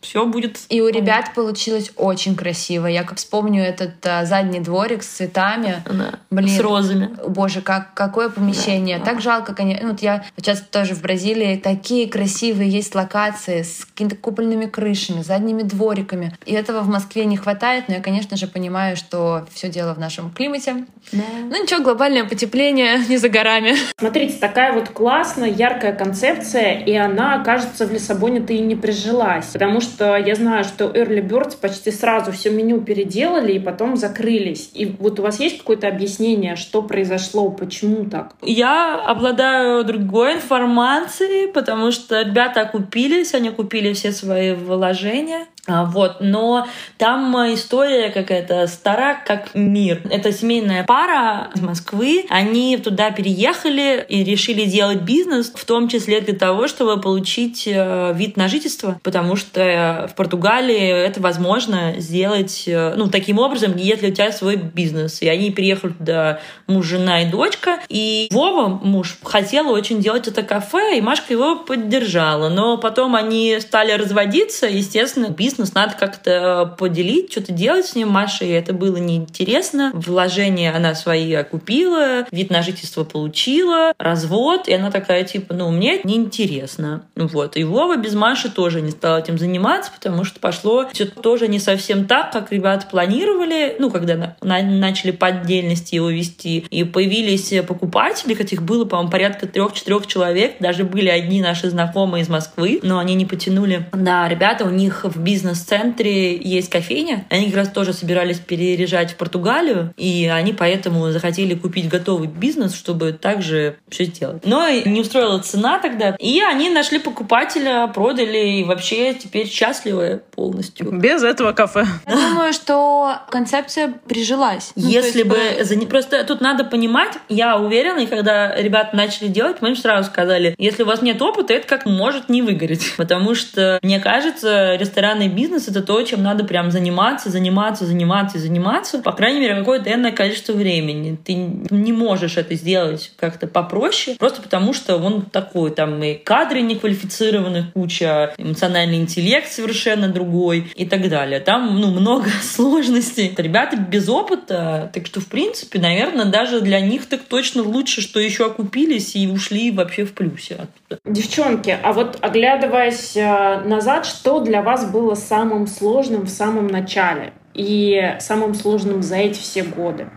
все будет... И у ребят получилось очень красиво. Я как вспомню этот а, задний дворик с цветами. Да, Блин. С розами. Боже, как, какое помещение. Так жалко, конечно. Ну, вот я сейчас тоже в Бразилии. Такие красивые есть локации с какими-то купольными крышами, задними двориками. И этого в Москве не хватает, но я, конечно же, понимаю, что все дело в нашем климате. Ну ничего, глобальное потепление [laughs] не за горами. Смотрите, такая вот классная, яркая концепция, и она, кажется, в Лиссабоне-то и не прижилась. Потому что я знаю, что Early Birds почти сразу все меню переделали и потом закрылись. И вот у вас есть какое-то объяснение, что произошло, почему так? Я обладаю другой информацией, потому что ребята окупились, они купили все свои вложения. А, Вот, но там э, история какая-то стара, как мир. Это семейная пара из Москвы. Они туда переехали и решили делать бизнес, в том числе для того, чтобы получить э, вид на жительство, потому что э, в Португалии это возможно сделать, э, ну, таким образом, если у тебя свой бизнес. И они переехали туда муж, жена и дочка. И Вова, муж, хотел очень делать это кафе, и Машка его поддержала. Но потом они стали разводиться, естественно, бизнес надо как-то поделить, что-то делать с ним. Маше это было неинтересно. Вложения она свои окупила, вид на жительство получила, развод. И она такая, типа, ну, мне это неинтересно. Вот. И Вова без Маши тоже не стал этим заниматься, потому что пошло все тоже не совсем так, как ребята планировали. Ну, когда на- на- начали по отдельности его вести. И появились покупатели, этих было, по-моему, порядка трех-четырех человек. Даже были одни наши знакомые из Москвы, но они не потянули. Да, ребята, у них в бизнесе бизнес-центре есть кофейня. Они как раз тоже собирались переезжать в Португалию, и они поэтому захотели купить готовый бизнес, чтобы также все сделать. Но не устроила цена тогда, и они нашли покупателя, продали, и вообще теперь счастливы полностью. Без этого кафе. Я думаю, что концепция прижилась. Ну, Если есть, бы... Просто тут надо понимать, я уверена, и когда ребята начали делать, мы им сразу сказали, если у вас нет опыта, это как может не выгореть. [laughs] Потому что, мне кажется, ресторанный бизнес — это то, чем надо прям заниматься, заниматься, заниматься и заниматься. По крайней мере, какое-то энное количество времени. Ты не можешь это сделать как-то попроще, просто потому что он такой. Там и кадры неквалифицированных куча, эмоциональный интеллект совершенно другой и так далее. Там, ну, много [laughs] сложностей. Ребята без опыта, так что, в принципе, наверное, даже для них так точно лучше, что еще окупились и ушли вообще в плюсе оттуда. Девчонки, а вот оглядываясь э, назад, что для вас было самым сложным в самом начале и самым сложным за эти все годы?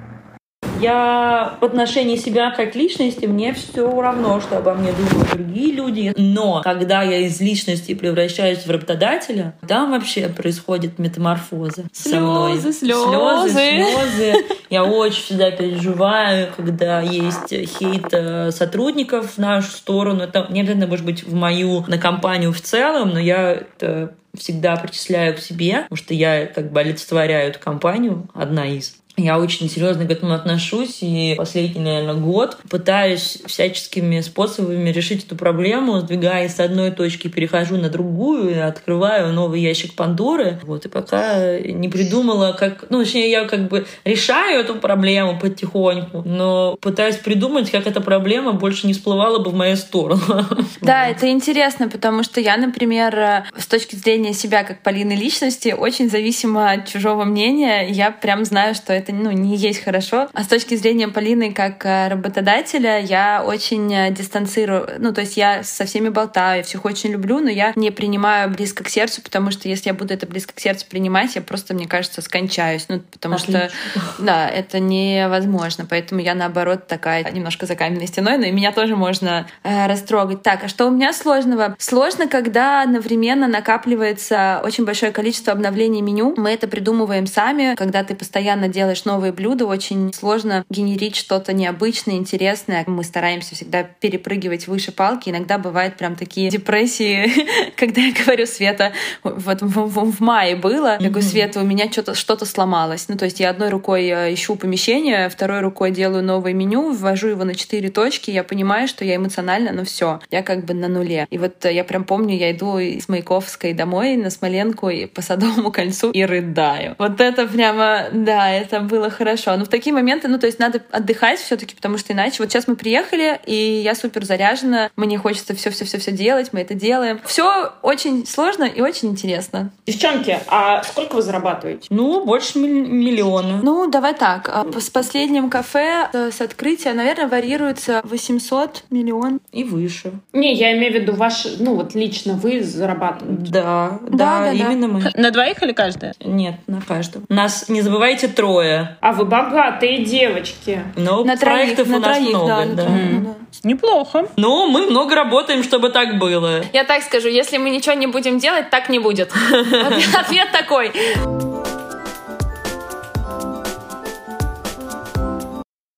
Я в отношении себя как личности, мне все равно, что обо мне думают другие люди. Но когда я из личности превращаюсь в работодателя, там вообще происходит метаморфоза. со мной. Слезы, Слезы, слезы. слезы. Я очень всегда переживаю, когда есть хейт э, сотрудников в нашу сторону. Это не обязательно может быть в мою, на компанию в целом, но я это всегда причисляю к себе, потому что я как бы олицетворяю эту компанию, одна из. Я очень серьезно к этому отношусь, и последний, наверное, год пытаюсь всяческими способами решить эту проблему, сдвигаясь с одной точки, перехожу на другую, открываю новый ящик Пандоры. Вот, и пока не придумала, как... Ну, точнее, я как бы решаю эту проблему потихоньку, но пытаюсь придумать, как эта проблема больше не всплывала бы в мою сторону. [laughs] Да, это интересно, потому что я, например, э, с точки зрения себя как Полины личности, очень зависима от чужого мнения. Я прям знаю, что это ну, не есть хорошо. А с точки зрения Полины как э, работодателя, я очень э, дистанцирую. Ну, то есть я со всеми болтаю, я всех очень люблю, но я не принимаю близко к сердцу, потому что если я буду это близко к сердцу принимать, я просто, мне кажется, скончаюсь. Ну, потому Отлично. что, [laughs] да, это невозможно. Поэтому я, наоборот, такая немножко за каменной стеной, но и меня тоже можно э, растрогать. Так, а что у меня сложного? Сложно, когда одновременно накапливается очень большое количество обновлений меню. Мы это придумываем сами. Когда ты постоянно делаешь новые блюда, очень сложно генерить что-то необычное, интересное. Мы стараемся всегда перепрыгивать выше палки. Иногда бывают прям такие депрессии, [laughs] когда я говорю, Света, вот в, в- в мае было, я говорю, Света, у меня что-то что сломалось. Ну, то есть я одной рукой э, ищу помещение, второй рукой делаю новое меню, ввожу его на четыре точки, я понимаю, что я эмоционально, ну все, я как бы на нуле. И вот э, я прям помню, я иду из Маяковской домой на Смоленку и по Садовому кольцу и рыдаю. Вот это прямо, да, это было хорошо. Но в такие моменты, ну, то есть надо отдыхать все таки потому что иначе... Вот сейчас мы приехали, и я супер заряжена, мне хочется все все все все делать, мы это делаем. Все очень сложно и очень интересно. Девчонки, а сколько вы зарабатываете? Ну, больше миллиона. Ну, давай так. а, С последним кафе э, с открытия, наверное, варьируется 800 миллион. И выше. Не, я имею в виду ваш, ну вот лично вы зарабатываете. Да, Да, да, да, да. именно мы. На двоих или каждая? Нет, на каждом. Нас, не забывайте, трое. А вы богатые девочки. Но На троих, проектов на у нас троих, много, да, на да. троих, ну да. Неплохо. Но мы много работаем, чтобы так было. Я так скажу, если мы ничего не будем делать, так не будет. [laughs] Ответ такой.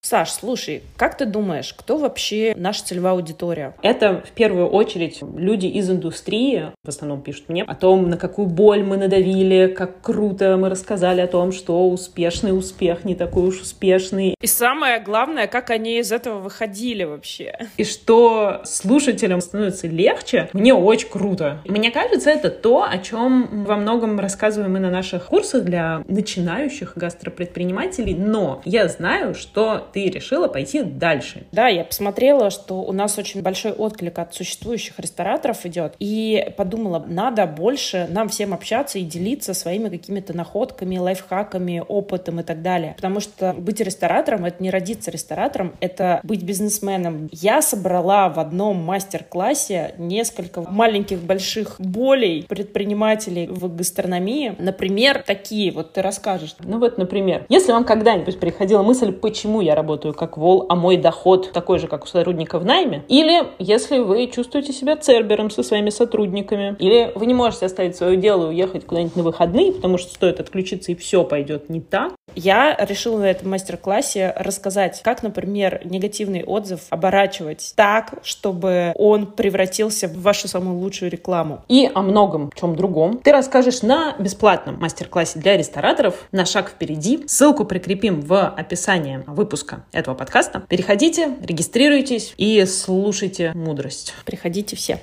Саш, слушай, как ты думаешь, кто вообще наша целевая аудитория? Это в первую очередь люди из индустрии, в основном пишут мне, о том, на какую боль мы надавили, как круто мы рассказали о том, что успешный успех не такой уж успешный, И самое главное, как они из этого выходили вообще. и что слушателям становится легче, мне очень круто. Мне кажется, это то, о чем во многом рассказываем мы на наших курсах для начинающих гастропредпринимателей, но я знаю, что ты решила пойти дальше. Да, я посмотрела, что у нас очень большой отклик от существующих рестораторов идет. И подумала, надо больше нам всем общаться и делиться своими какими-то находками, лайфхаками, опытом и так далее. Потому что быть ресторатором — это не родиться ресторатором, это быть бизнесменом. Я собрала в одном мастер-классе несколько маленьких больших болей предпринимателей в гастрономии. Например, такие, вот ты расскажешь. Ну вот, например, если вам когда-нибудь приходила мысль, почему я работаю работаю как вол, а мой доход такой же, как у сотрудника в найме. Или если вы чувствуете себя цербером со своими сотрудниками. Или вы не можете оставить свое дело и уехать куда-нибудь на выходные, потому что стоит отключиться, и все пойдет не так. Я решила на этом мастер-классе рассказать, как, например, негативный отзыв оборачивать так, чтобы он превратился в вашу самую лучшую рекламу. И о многом чем другом ты расскажешь на бесплатном мастер-классе для рестораторов «На шаг впереди». Ссылку прикрепим в описании выпуска этого подкаста. Переходите, регистрируйтесь и слушайте мудрость. Приходите все.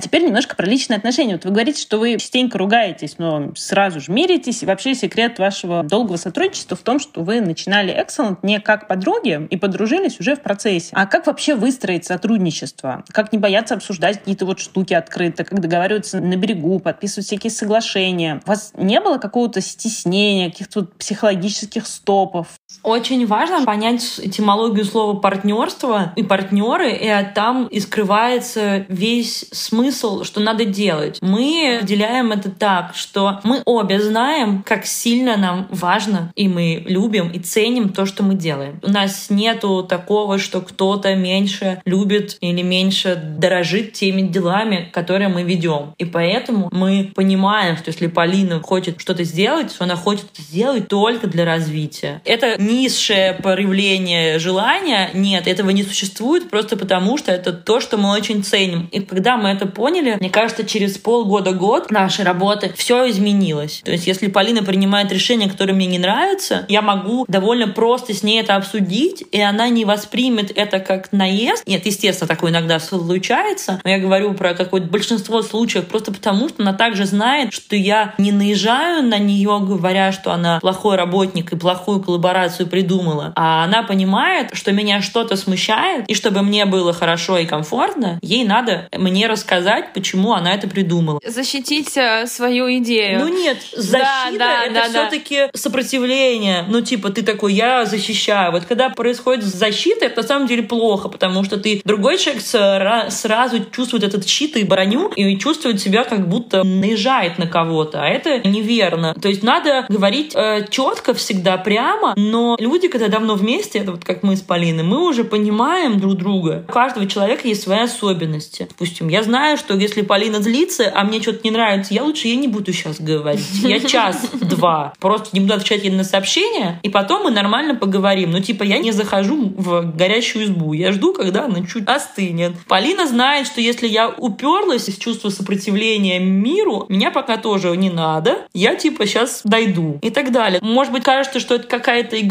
А теперь немножко про личные отношения. Вот вы говорите, что вы частенько ругаетесь, но сразу же миритесь. И вообще секрет вашего долгого сотрудничества в том, что вы начинали Excellent не как подруги и подружились уже в процессе. А как вообще выстроить сотрудничество? Как не бояться обсуждать какие-то вот штуки открыто, как договариваться на берегу, подписывать всякие соглашения? У вас не было какого-то стеснения, каких-то вот психологических стопов? Очень важно понять этимологию слова партнерство и партнеры, и там и скрывается весь смысл что надо делать. Мы определяем это так, что мы обе знаем, как сильно нам важно, и мы любим и ценим то, что мы делаем. У нас нету такого, что кто-то меньше любит или меньше дорожит теми делами, которые мы ведем. И поэтому мы понимаем, что если Полина хочет что-то сделать, то она хочет сделать только для развития. Это низшее проявление желания. Нет, этого не существует просто потому, что это то, что мы очень ценим. И когда мы это поняли, мне кажется, через полгода-год нашей работы все изменилось. То есть, если Полина принимает решение, которое мне не нравится, я могу довольно просто с ней это обсудить, и она не воспримет это как наезд. Нет, естественно, такое иногда случается, но я говорю про какое-то большинство случаев просто потому, что она также знает, что я не наезжаю на нее, говоря, что она плохой работник и плохую коллаборацию придумала, а она понимает, что меня что-то смущает, и чтобы мне было хорошо и комфортно, ей надо мне рассказать сказать, почему она это придумала. Защитить э, свою идею. Ну нет, защита да, да, это да, все-таки да. сопротивление. Ну типа ты такой, я защищаю. Вот когда происходит защита, это на самом деле плохо, потому что ты другой человек сразу чувствует этот щит и броню и чувствует себя как будто наезжает на кого-то, а это неверно. То есть надо говорить э, четко всегда прямо, но люди, когда давно вместе, это вот как мы с Полиной, мы уже понимаем друг друга. У каждого человека есть свои особенности. Допустим, я знаю знаю, что если Полина злится, а мне что-то не нравится, я лучше ей не буду сейчас говорить. Я час-два [laughs] просто не буду отвечать ей на сообщения, и потом мы нормально поговорим. Ну, типа, я не захожу в горящую избу. Я жду, когда она чуть остынет. Полина знает, что если я уперлась из чувства сопротивления миру, меня пока тоже не надо. Я, типа, сейчас дойду. И так далее. Может быть, кажется, что это какая-то игра,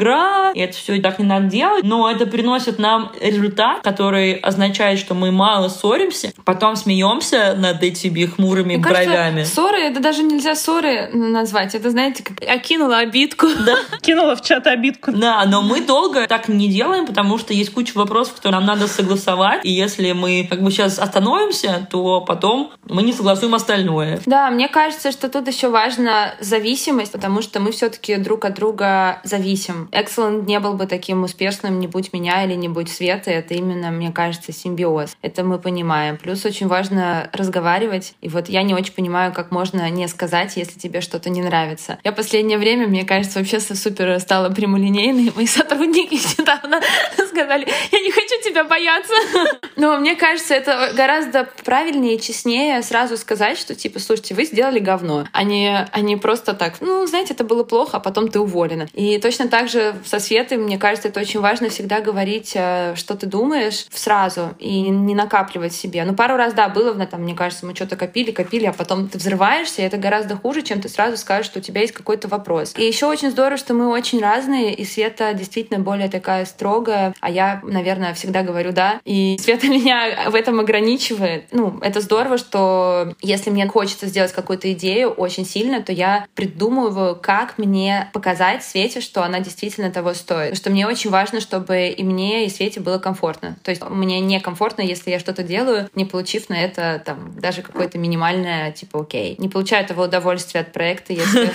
и это все так не надо делать, но это приносит нам результат, который означает, что мы мало ссоримся, потом смеемся смеемся над этими хмурыми Мне бровями. Кажется, ссоры, это даже нельзя ссоры назвать. Это, знаете, как окинула обидку. [laughs] Да. Кинула в чат обидку. Да, но мы долго так не делаем, потому что есть куча вопросов, которые нам надо согласовать. И если мы как бы сейчас остановимся, то потом мы не согласуем остальное. Да, мне кажется, что тут еще важна зависимость, потому что мы все-таки друг от друга зависим. Excellent не был бы таким успешным, не будь меня или не будь Света. Это именно, мне кажется, симбиоз. Это мы понимаем. Плюс очень важно разговаривать. И вот я не очень понимаю, как можно не сказать, если тебе что-то не нравится. Я последнее время, мне кажется, вообще супер стала прямолинейной. [laughs] Мои сотрудники [laughs] недавно сказали, я не хочу тебя бояться. [laughs] Но мне кажется, это гораздо правильнее и честнее сразу сказать, что типа, слушайте, вы сделали говно, а не, а просто так, ну, знаете, это было плохо, а потом ты уволена. И точно так же со Светой, мне кажется, это очень важно всегда говорить, э, что ты думаешь сразу и не накапливать себе. Ну, пару раз, да, было, там, мне кажется, мы что-то копили, копили, а потом ты взрываешься, и это гораздо хуже, чем ты сразу скажешь, что у тебя есть какой-то вопрос. И еще очень здорово, что мы очень разные, и Света действительно более такая строгая, а я, наверное, всегда говорю «да». И Света [laughs] меня в этом ограничивает. Ну, это здорово, что если мне хочется сделать какую-то идею очень сильно, то я придумываю, как мне показать Свете, что она действительно того стоит. Потому что мне очень важно, чтобы и мне, и Свете было комфортно. То есть мне некомфортно, если я что-то делаю, не получив на это там даже какое-то минимальное, типа, окей. Не получаю этого удовольствия от проекта, если,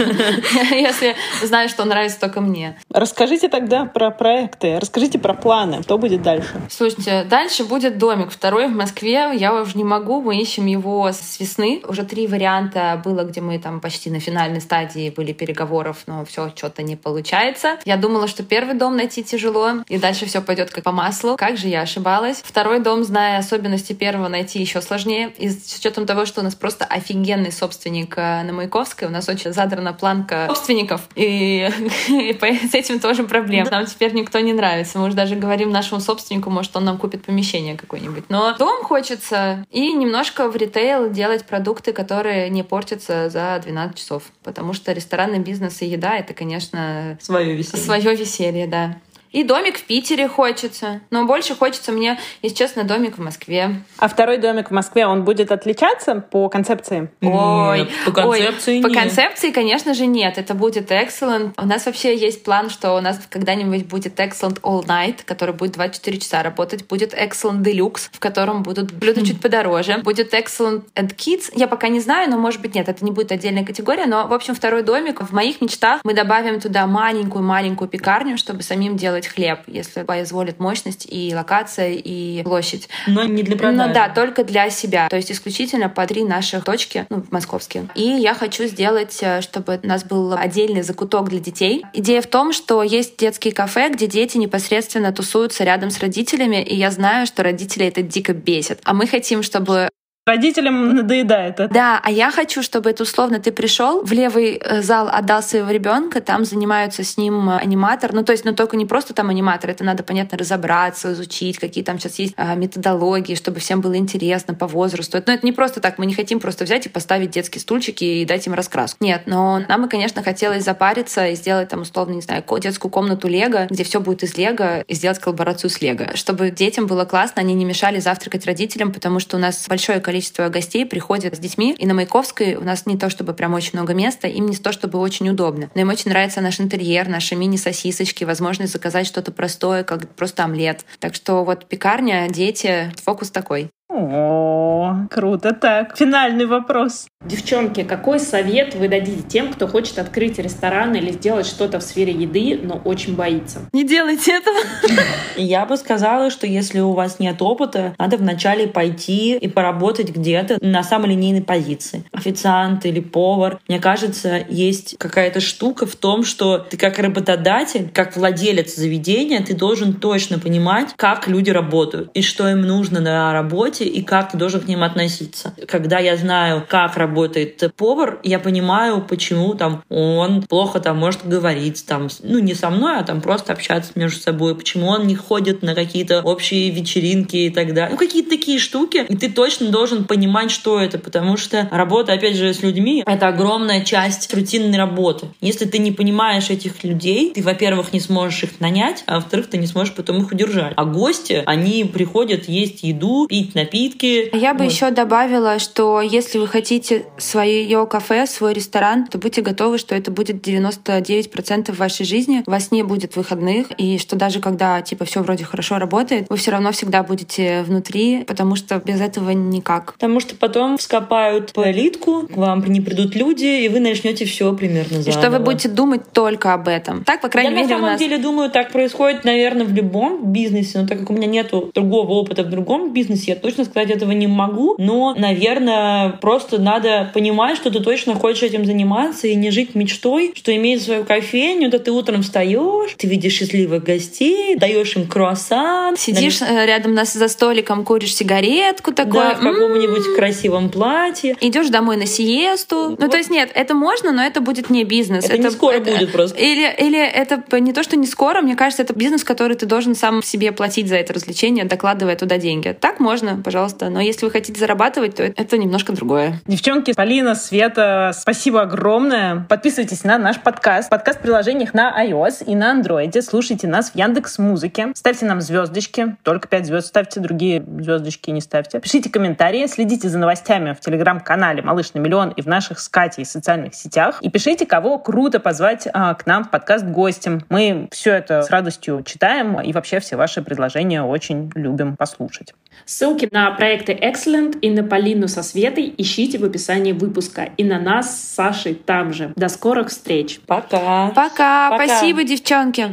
[laughs] если знаю, что нравится только мне. Расскажите тогда про проекты, расскажите про планы, что будет дальше? Слушайте, дальше будет домик второй в Москве. Я уже не могу, мы ищем его с весны. Уже три варианта было, где мы там почти на финальной стадии были переговоров, но все что-то не получается. Я думала, что первый дом найти тяжело, и дальше все пойдет как по маслу. Как же я ошибалась. Второй дом, зная особенности первого, найти еще сложнее. И с учетом того, что у нас просто офигенный собственник э, на Маяковской, у нас очень задрана планка собственников, и, [laughs] и с этим тоже проблем. Нам теперь никто не нравится. Мы уже даже говорим нашему собственнику, может, он нам купит помещение какое-нибудь. Но дом хочется и немножко в ритейл делать продукты, которые не портятся за 12 часов. Потому что ресторанный бизнес и еда — это, конечно... Свое веселье. Свое веселье, да. И домик в Питере хочется. Но больше хочется мне, если честно, домик в Москве. А второй домик в Москве, он будет отличаться по концепции? Ой, нет, по концепции ой, нет. По концепции, конечно же, нет. Это будет excellent. У нас вообще есть план, что у нас когда-нибудь будет excellent all night, который будет 24 часа работать. Будет excellent deluxe, в котором будут блюда чуть подороже. Будет excellent and kids. Я пока не знаю, но может быть нет, это не будет отдельная категория. Но, в общем, второй домик. В моих мечтах мы добавим туда маленькую-маленькую пекарню, чтобы самим делать делать хлеб, если позволит мощность и локация, и площадь. Но не для продажи. Ну да, только для себя. То есть исключительно по три наших точки, ну, московские. И я хочу сделать, э, чтобы у нас был отдельный закуток для детей. Идея в том, что есть детские кафе, где дети непосредственно тусуются рядом с родителями, и я знаю, что родители это дико бесит. А мы хотим, чтобы Родителям надоедает это. Да, а я хочу, чтобы это условно ты пришел в левый э, зал, отдал своего ребенка, там занимаются с ним э, аниматор. Ну, то есть, ну только не просто там аниматор, это надо, понятно, разобраться, изучить, какие там сейчас есть а, методологии, чтобы всем было интересно по возрасту. Но это не просто так, мы не хотим просто взять и поставить детские стульчики и дать им раскраску. Нет, но нам бы, конечно, хотелось запариться и сделать там, условно, не знаю, детскую комнату Лего, где все будет из Лего, и сделать коллаборацию с Лего. Чтобы детям было классно, они не мешали завтракать родителям, потому что у нас большое количество количество гостей приходят с детьми, и на Маяковской у нас не то чтобы прям очень много места, им не то чтобы очень удобно. Но им очень нравится наш интерьер, наши мини-сосисочки, возможность заказать что-то простое, как просто омлет. Так что вот пекарня, дети, фокус такой. О, круто так. Финальный вопрос. Девчонки, какой совет вы дадите тем, кто хочет открыть ресторан или сделать что-то в сфере еды, но очень боится? Не делайте этого. [laughs] Я бы сказала, что если у вас нет опыта, надо вначале пойти и поработать где-то на самой линейной позиции. Официант или повар. Мне кажется, есть какая-то штука в том, что ты как работодатель, как владелец заведения, ты должен точно понимать, как люди работают и что им нужно на работе и как ты должен к ним относиться. Когда я знаю, как работает повар, я понимаю, почему там он плохо там может говорить, там, ну, не со мной, а там просто общаться между собой, почему он не ходит на какие-то общие вечеринки и так далее. Ну, какие-то такие штуки, и ты точно должен понимать, что это, потому что работа, опять же, с людьми — это огромная часть рутинной работы. Если ты не понимаешь этих людей, ты, во-первых, не сможешь их нанять, а во-вторых, ты не сможешь потом их удержать. А гости, они приходят есть еду, пить напитки. Я бы вот. еще добавила, что если вы хотите свое кафе, свой ресторан, то будьте готовы, что это будет 99% вашей жизни. У вас не будет выходных, и что даже когда типа все вроде хорошо работает, вы все равно всегда будете внутри, потому что без этого никак. Потому что потом вскопают по элитку, к вам не придут люди, и вы начнете все примерно заново. И что вы будете думать только об этом. Так, по крайней Я мере, на самом нас... деле думаю, так происходит, наверное, в любом бизнесе, но так как у меня нету другого опыта в другом бизнесе, я точно сказать этого не могу, но, наверное, просто надо понимать, что ты точно хочешь этим заниматься и не жить мечтой, что иметь свою кофейню, да ты утром встаешь, ты видишь счастливых гостей, даешь им круассан. Сидишь на... рядом нас за столиком, куришь сигаретку такой. Да, в каком-нибудь м-м-м. красивом платье. Идешь домой на сиесту. Вот. Ну, то есть нет, это можно, но это будет не бизнес. Это, это не скоро это... будет просто. Или, или это не то, что не скоро, мне кажется, это бизнес, который ты должен сам себе платить за это развлечение, докладывая туда деньги. Так можно, пожалуйста. Но если вы хотите зарабатывать, то это немножко другое. Девчонки. Полина, Света, спасибо огромное. Подписывайтесь на наш подкаст. Подкаст в приложениях на iOS и на Android. Слушайте нас в Яндекс Музыке. Ставьте нам звездочки. Только 5 звезд ставьте, другие звездочки не ставьте. Пишите комментарии, следите за новостями в телеграм-канале «Малыш на миллион» и в наших с Катей социальных сетях. И пишите, кого круто позвать а, к нам в подкаст гостем. Мы все это с радостью читаем и вообще все ваши предложения очень любим послушать. Ссылки На проекты Excellent и на Полину со Светой ищите в описании выпуска. И на нас с Сашей там же. До скорых встреч. Пока. Пока. Пока. Спасибо, девчонки.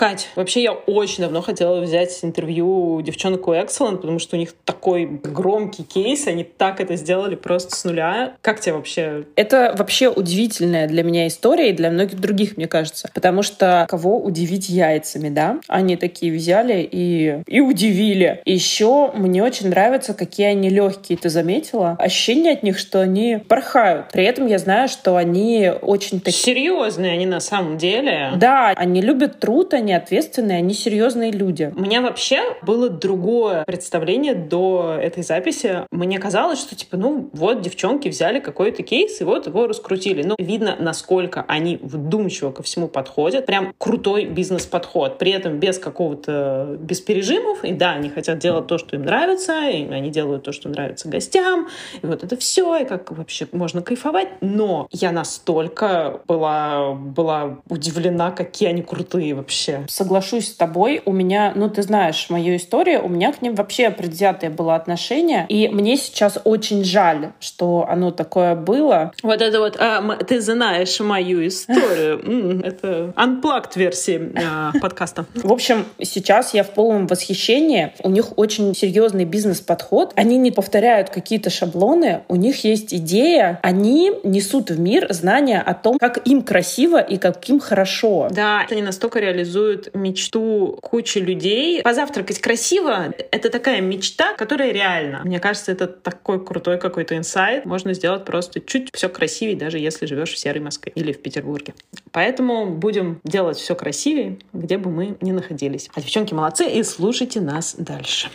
Кать, вообще я очень давно хотела взять интервью у девчонок у Excellent, потому что у них такой громкий кейс, они так это сделали просто с нуля. Как тебе вообще? Это вообще удивительная для меня история и для многих других, мне кажется. Потому что кого удивить яйцами, да? Они такие взяли и, и удивили. Еще мне очень нравится, какие они легкие. Ты заметила? Ощущение от них, что они порхают. При этом я знаю, что они очень такие... Серьезные они на самом деле. Да, они любят труд, они они ответственные, они серьезные люди. У меня вообще было другое представление до этой записи. Мне казалось, что типа, ну вот девчонки взяли какой-то кейс и вот его раскрутили. Ну, видно, насколько они вдумчиво ко всему подходят. Прям крутой бизнес-подход. При этом без какого-то, без пережимов. И да, они хотят делать то, что им нравится, и они делают то, что нравится гостям. И вот это все, и как вообще можно кайфовать. Но я настолько была, была удивлена, какие они крутые вообще соглашусь с тобой. У меня, ну, ты знаешь мою историю, у меня к ним вообще предвзятое было отношение. И мне сейчас очень жаль, что оно такое было. Вот это вот, а, ты знаешь мою историю. [laughs] Это unplugged версии а, подкаста. В общем, сейчас я в полном восхищении. У них очень серьезный бизнес-подход. Они не повторяют какие-то шаблоны. У них есть идея. Они несут в мир знания о том, как им красиво и как им хорошо. Да, они настолько реализуют реализуют мечту кучи людей. Позавтракать красиво — это такая мечта, которая реальна. Мне кажется, это такой крутой какой-то инсайт. Можно сделать просто чуть все красивее, даже если живешь в серой Москве или в Петербурге. Поэтому будем делать все красивее, где бы мы ни находились. А девчонки молодцы, и слушайте нас дальше.